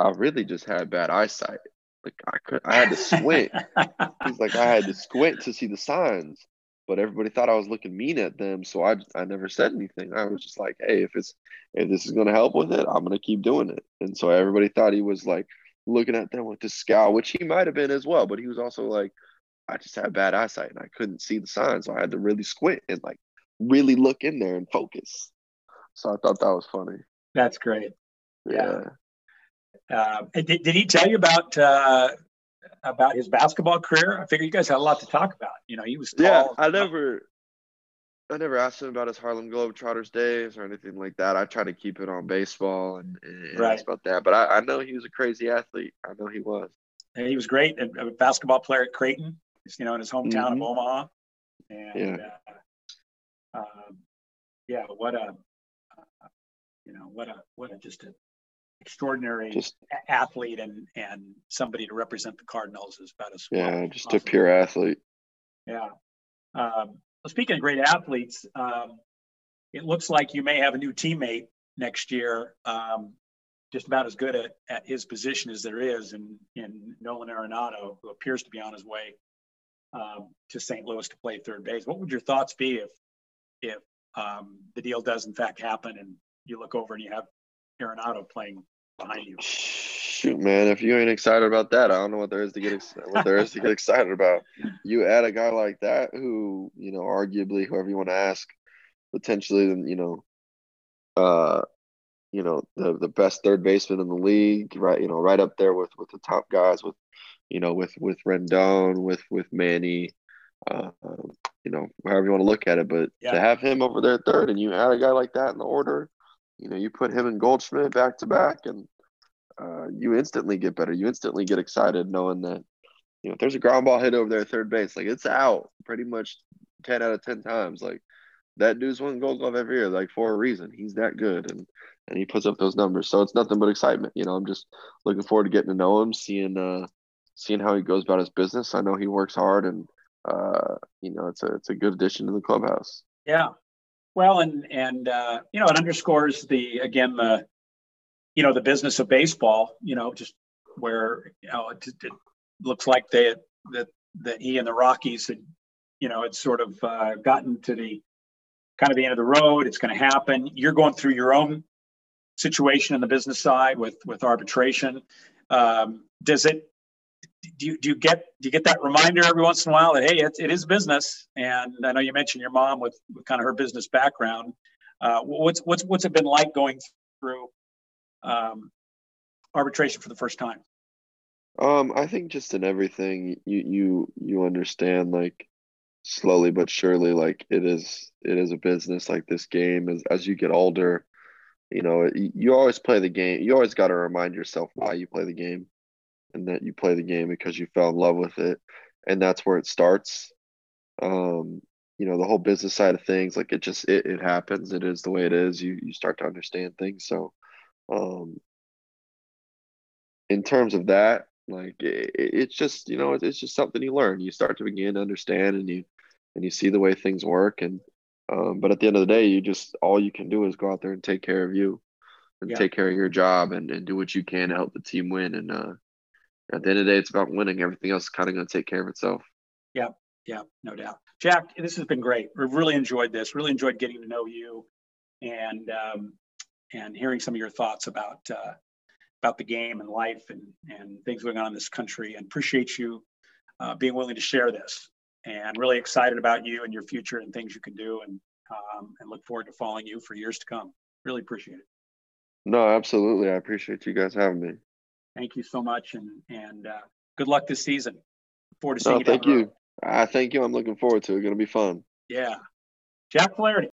I really just had bad eyesight. Like I could, I had to squint. He's like, I had to squint to see the signs, but everybody thought I was looking mean at them, so I, I never said anything. I was just like, hey, if it's, if this is gonna help with it, I'm gonna keep doing it. And so everybody thought he was like looking at them with this scowl, which he might have been as well, but he was also like, I just had bad eyesight and I couldn't see the signs, so I had to really squint and like really look in there and focus. So I thought that was funny. That's great. yeah. yeah. Uh, did, did he tell you about uh, about his basketball career? I figure you guys had a lot to talk about. You know, he was tall. Yeah, I never, I never asked him about his Harlem Globetrotters days or anything like that. I try to keep it on baseball and, and right. about that. But I, I, know he was a crazy athlete. I know he was. And he was great. A basketball player at Creighton, you know, in his hometown mm-hmm. of Omaha. And yeah, uh, um, yeah, what a, uh, you know, what a, what a just a extraordinary just, athlete and and somebody to represent the Cardinals is about as yeah, just possible. a pure athlete. Yeah. Um, well, speaking of great athletes, um, it looks like you may have a new teammate next year, um, just about as good at, at his position as there is in, in Nolan Arenado, who appears to be on his way um, to St. Louis to play third base. What would your thoughts be if if um, the deal does in fact happen and you look over and you have Arenado playing behind you? Shoot, man! If you ain't excited about that, I don't know what there is to get what there is to get excited about. You add a guy like that, who you know, arguably, whoever you want to ask, potentially, then, you know, uh, you know, the the best third baseman in the league, right? You know, right up there with with the top guys, with you know, with with Rendon, with with Manny, uh, you know, however you want to look at it. But yeah. to have him over there third, and you add a guy like that in the order, you know, you put him and Goldschmidt back to back, and uh, you instantly get better. You instantly get excited knowing that, you know, if there's a ground ball hit over there third base, like it's out pretty much 10 out of 10 times. Like that dude's won gold glove every year, like for a reason. He's that good. And, and he puts up those numbers. So it's nothing but excitement. You know, I'm just looking forward to getting to know him, seeing, uh, seeing how he goes about his business. I know he works hard and, uh, you know, it's a, it's a good addition to the clubhouse. Yeah. Well, and, and, uh, you know, it underscores the, again, the, you know the business of baseball you know just where you know it, it looks like they that that he and the rockies had you know it's sort of uh, gotten to the kind of the end of the road it's going to happen. You're going through your own situation in the business side with with arbitration. Um, does it do you, do you get do you get that reminder every once in a while that hey it, it is business and i know you mentioned your mom with, with kind of her business background uh, what's what's what's it been like going through um, arbitration for the first time? Um, I think just in everything, you you you understand like slowly but surely, like it is it is a business. Like this game as as you get older, you know, you always play the game. You always got to remind yourself why you play the game, and that you play the game because you fell in love with it, and that's where it starts. Um, you know, the whole business side of things, like it just it, it happens. It is the way it is. You you start to understand things. So um, in terms of that, like it, it's just you know it's just something you learn. You start to begin to understand, and you and you see the way things work. And um, but at the end of the day, you just all you can do is go out there and take care of you, and yeah. take care of your job, and, and do what you can to help the team win. And uh, at the end of the day, it's about winning. Everything else is kind of going to take care of itself. Yeah, yeah, no doubt. Jack, this has been great. We've really enjoyed this. Really enjoyed getting to know you, and um, and hearing some of your thoughts about uh, about the game and life and and things going on in this country. And appreciate you uh, being willing to share this. And really excited about you and your future and things you can do. And um, and look forward to following you for years to come. Really appreciate it. No, absolutely. I appreciate you guys having me. Thank you so much, and and uh, good luck this season. Look forward to seeing no, you. Thank you. I thank you. I'm looking forward to it. It's going to be fun. Yeah. Jack Flaherty.